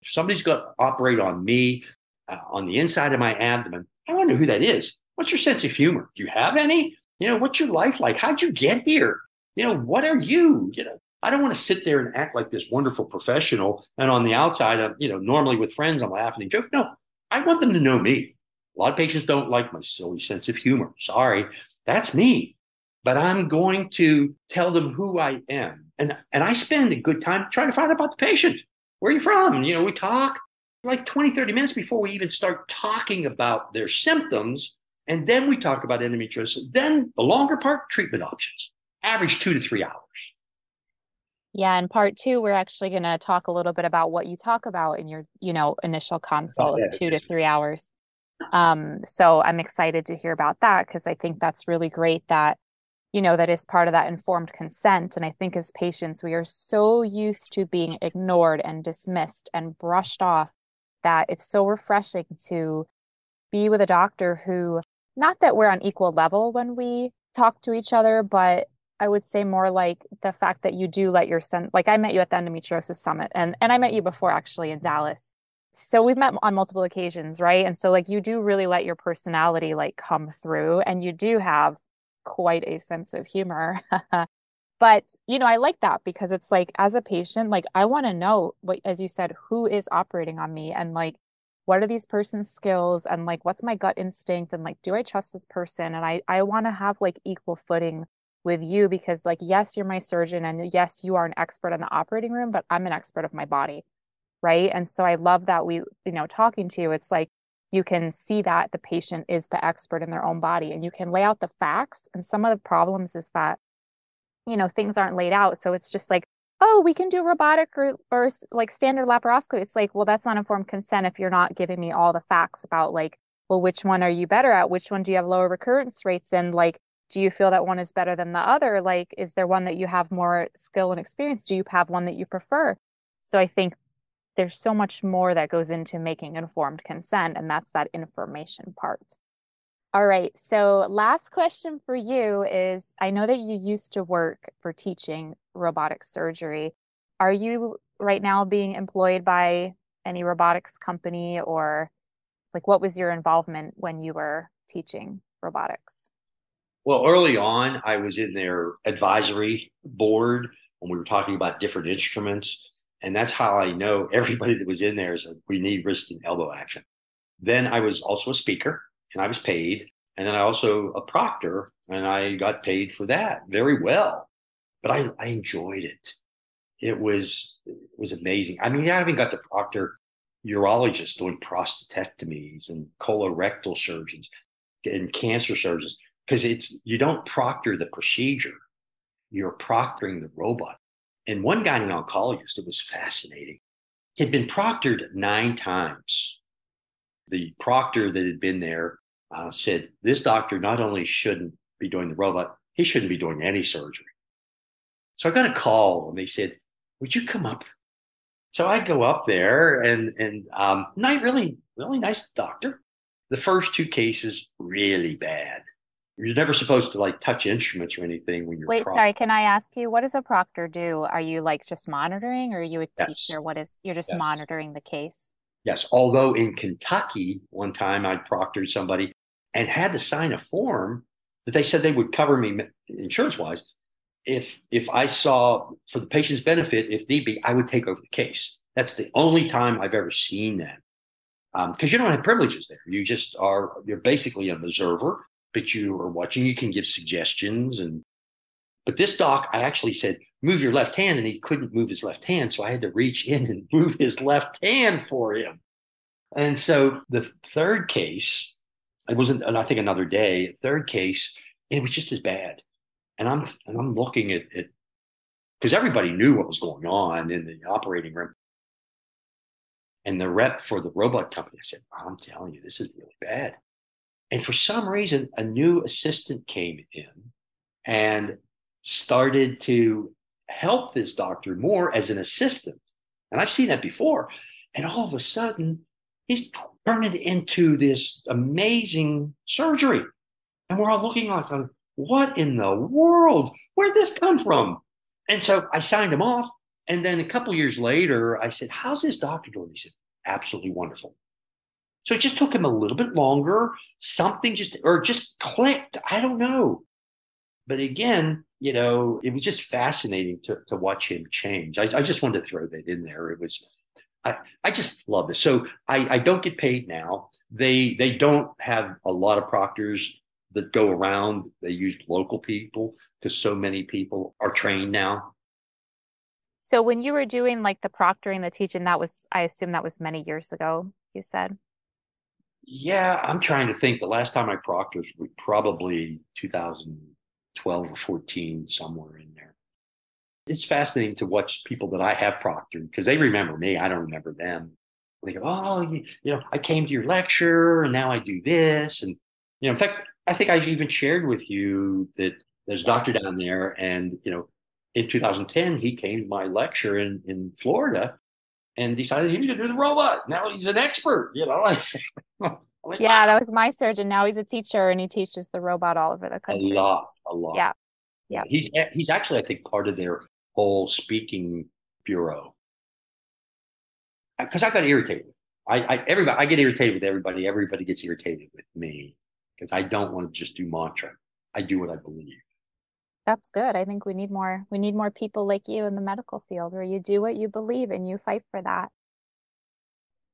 If somebody's going to operate on me uh, on the inside of my abdomen, I know who that is. What's your sense of humor? Do you have any? You know, what's your life like? How'd you get here? You know, what are you? You know, I don't want to sit there and act like this wonderful professional. And on the outside, I'm, you know, normally with friends, I'm laughing and joking. No, I want them to know me. A lot of patients don't like my silly sense of humor. Sorry, that's me but I'm going to tell them who I am. And, and I spend a good time trying to find out about the patient. Where are you from? You know, we talk like 20, 30 minutes before we even start talking about their symptoms. And then we talk about endometriosis. Then the longer part, treatment options, average two to three hours. Yeah, in part two, we're actually going to talk a little bit about what you talk about in your, you know, initial consult, oh, two to three hours. Um, so I'm excited to hear about that because I think that's really great that you know, that is part of that informed consent. And I think as patients, we are so used to being ignored and dismissed and brushed off that it's so refreshing to be with a doctor who, not that we're on equal level when we talk to each other, but I would say more like the fact that you do let your son, like I met you at the endometriosis summit and, and I met you before actually in Dallas. So we've met on multiple occasions, right? And so like you do really let your personality like come through and you do have quite a sense of humor. <laughs> but, you know, I like that because it's like as a patient, like I want to know what as you said, who is operating on me and like what are these person's skills and like what's my gut instinct and like do I trust this person and I I want to have like equal footing with you because like yes you're my surgeon and yes you are an expert in the operating room but I'm an expert of my body right? And so I love that we you know talking to you it's like you can see that the patient is the expert in their own body and you can lay out the facts and some of the problems is that you know things aren't laid out. So it's just like oh we can do robotic or, or like standard laparoscopy. It's like well that's not informed consent if you're not giving me all the facts about like well which one are you better at? Which one do you have lower recurrence rates and like do you feel that one is better than the other like is there one that you have more skill and experience do you have one that you prefer so i think there's so much more that goes into making informed consent, and that's that information part. All right. So, last question for you is I know that you used to work for teaching robotic surgery. Are you right now being employed by any robotics company or like what was your involvement when you were teaching robotics? Well, early on, I was in their advisory board when we were talking about different instruments. And that's how I know <laughs> everybody that was in there is we need wrist and elbow action. Then I was also a speaker and I was paid. And then I also a proctor and I got paid for that very well. But I, I enjoyed it. It was it was amazing. I mean, I even got to proctor urologists doing prostatectomies and colorectal surgeons and cancer surgeons because it's you don't proctor the procedure, you're proctoring the robot. And one gynecologist, oncologist, it was fascinating, had been proctored nine times. The proctor that had been there uh, said, This doctor not only shouldn't be doing the robot, he shouldn't be doing any surgery. So I got a call and they said, Would you come up? So I go up there and and um, not really really nice doctor. The first two cases really bad you're never supposed to like touch instruments or anything when you're wait sorry can i ask you what does a proctor do are you like just monitoring or are you a yes. teacher what is you're just yes. monitoring the case yes although in kentucky one time i proctored somebody and had to sign a form that they said they would cover me insurance wise if if I saw for the patient's benefit, if need be, I would take over the case. That's the only time I've ever seen that. Because um, you don't have privileges there. You just are, you're basically an observer, but you are watching. You can give suggestions. And, but this doc, I actually said, move your left hand. And he couldn't move his left hand. So I had to reach in and <laughs> move his left hand for him. And so the third case, it wasn't, and I think another day, third case, it was just as bad. And I'm, and I'm looking at it because everybody knew what was going on in the operating room. And the rep for the robot company, I said, I'm telling you, this is really bad. And for some reason, a new assistant came in and started to help this doctor more as an assistant. And I've seen that before. And all of a sudden, he's turned into this amazing surgery. And we're all looking like, um, what in the world? Where'd this come from? And so I signed him off. And then a couple years later, I said, How's this doctor doing? He said, Absolutely wonderful. So it just took him a little bit longer. Something just, or just clicked. I don't know. But again, you know, it was just fascinating to, to watch him change. I, I just wanted to throw that in there. It was, I, I just love this. So I, I don't get paid now. They they don't have a lot of proctors that go around. They use local people because so many people are trained now. So when you were doing like the proctoring, the teaching, that was I assume that was many years ago. You said. Yeah, I'm trying to think. The last time I proctored was probably 2012 or 14, somewhere in there. It's fascinating to watch people that I have proctored because they remember me. I don't remember them. They go, "Oh, you, you know, I came to your lecture, and now I do this." And you know, in fact, I think I even shared with you that there's a doctor down there, and you know, in 2010 he came to my lecture in in Florida, and decided he was going to do the robot. Now he's an expert, you know. <laughs> like, yeah, that was my surgeon. Now he's a teacher, and he teaches the robot all over the country. A lot, a lot. Yeah, yeah. He's eh, he's actually, I think, part of their whole speaking bureau. Uh, because I got irritated. I, I everybody I get irritated with everybody. Everybody gets irritated with me because I don't want to just do mantra. I do what I believe. That's good. I think we need more we need more people like you in the medical field where you do what you believe and you fight for that.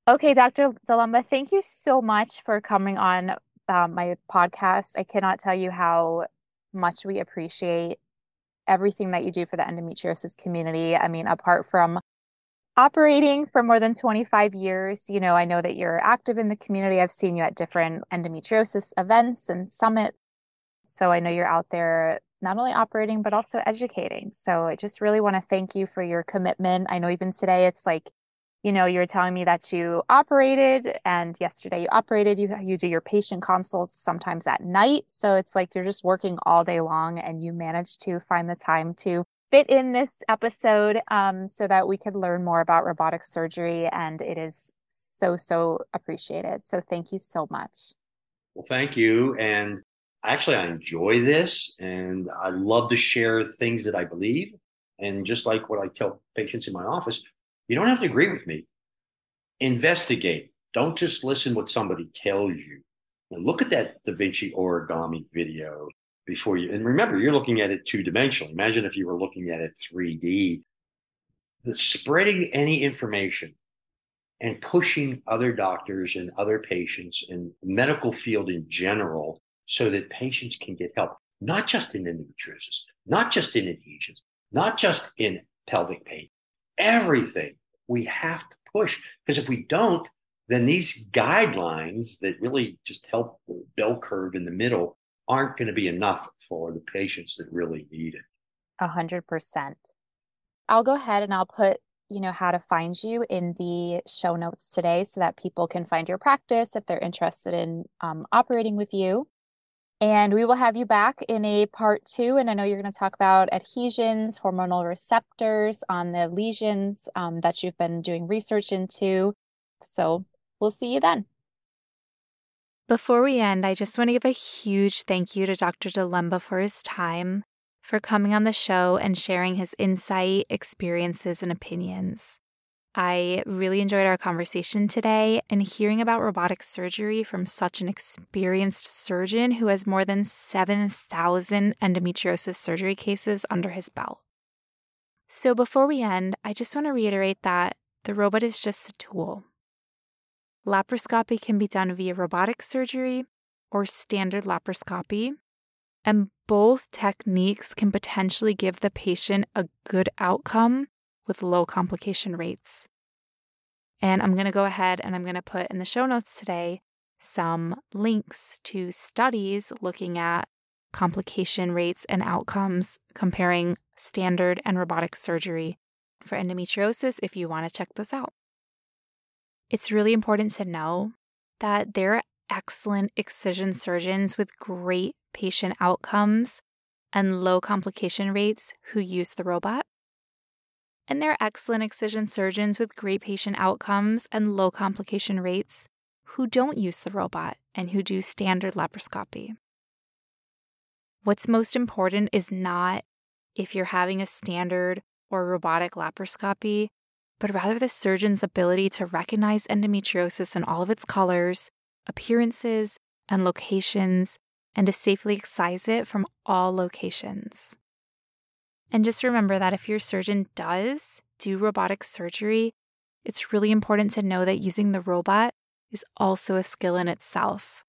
Okay, Dr. Dulemba, thank you so much for coming on um, my podcast. I cannot tell you how much we appreciate everything that you do for the endometriosis community. I mean, apart from operating for more than 25 years. You know, I know that you're active in the community. I've seen you at different endometriosis events and summits. So I know you're out there not only operating, but also educating. So I just really want to thank you for your commitment. I know even today it's like, you know, you were telling me that you operated and yesterday you operated, you you do your patient consults sometimes at night. So it's like you're just working all day long and you manage to find the time to fit in this episode um, so that we could learn more about robotic surgery. And it is so, so appreciated. So thank you so much. Well, thank you. And actually, I enjoy this and I love to share things that I believe. And just like what I tell patients in my office, you don't have to agree with me. Investigate. Don't just listen what somebody tells you. And look at that Da Vinci origami video before you. And remember, you're looking at it two dimensionally. Imagine if you were looking at it 3D. The spreading any information and pushing other doctors and other patients and medical field in general so that patients can get help, not just in endometriosis, not just in adhesions, not just in pelvic pain, everything we have to push. Because if we don't, then these guidelines that really just help the bell curve in the middle aren't going to be enough for the patients that really need it. A hundred percent. I'll go ahead and I'll put, you know, how to find you in the show notes today so that people can find your practice if they're interested in um, operating with you. And we will have you back in a part two. And I know you're going to talk about adhesions, hormonal receptors on the lesions um, that you've been doing research into. So we'll see you then. Before we end, I just want to give a huge thank you to Dr. Dulemba for his time, for coming on the show and sharing his insight, experiences, and opinions. I really enjoyed our conversation today and hearing about robotic surgery from such an experienced surgeon who has more than 7,000 endometriosis surgery cases under his belt. So, before we end, I just want to reiterate that the robot is just a tool. Laparoscopy can be done via robotic surgery or standard laparoscopy, and both techniques can potentially give the patient a good outcome with low complication rates. And I'm going to go ahead and I'm going to put in the show notes today some links to studies looking at complication rates and outcomes comparing standard and robotic surgery for endometriosis if you want to check those out. It's really important to know that there are excellent excision surgeons with great patient outcomes and low complication rates who use the robot. And there are excellent excision surgeons with great patient outcomes and low complication rates who don't use the robot and who do standard laparoscopy. What's most important is not if you're having a standard or robotic laparoscopy, but rather the surgeon's ability to recognize endometriosis in all of its colors, appearances, and locations, and to safely excise it from all locations. And just remember that if your surgeon does do robotic surgery, it's really important to know that using the robot is also a skill in itself.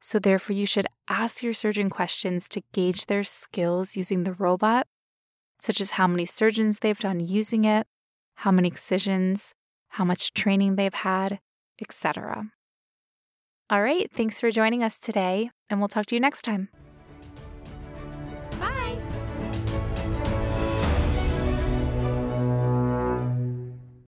So, therefore, you should ask your surgeon questions to gauge their skills using the robot, such as how many surgeons they've done using it, how many excisions, how much training they've had, etc. All right, thanks for joining us today, and we'll talk to you next time.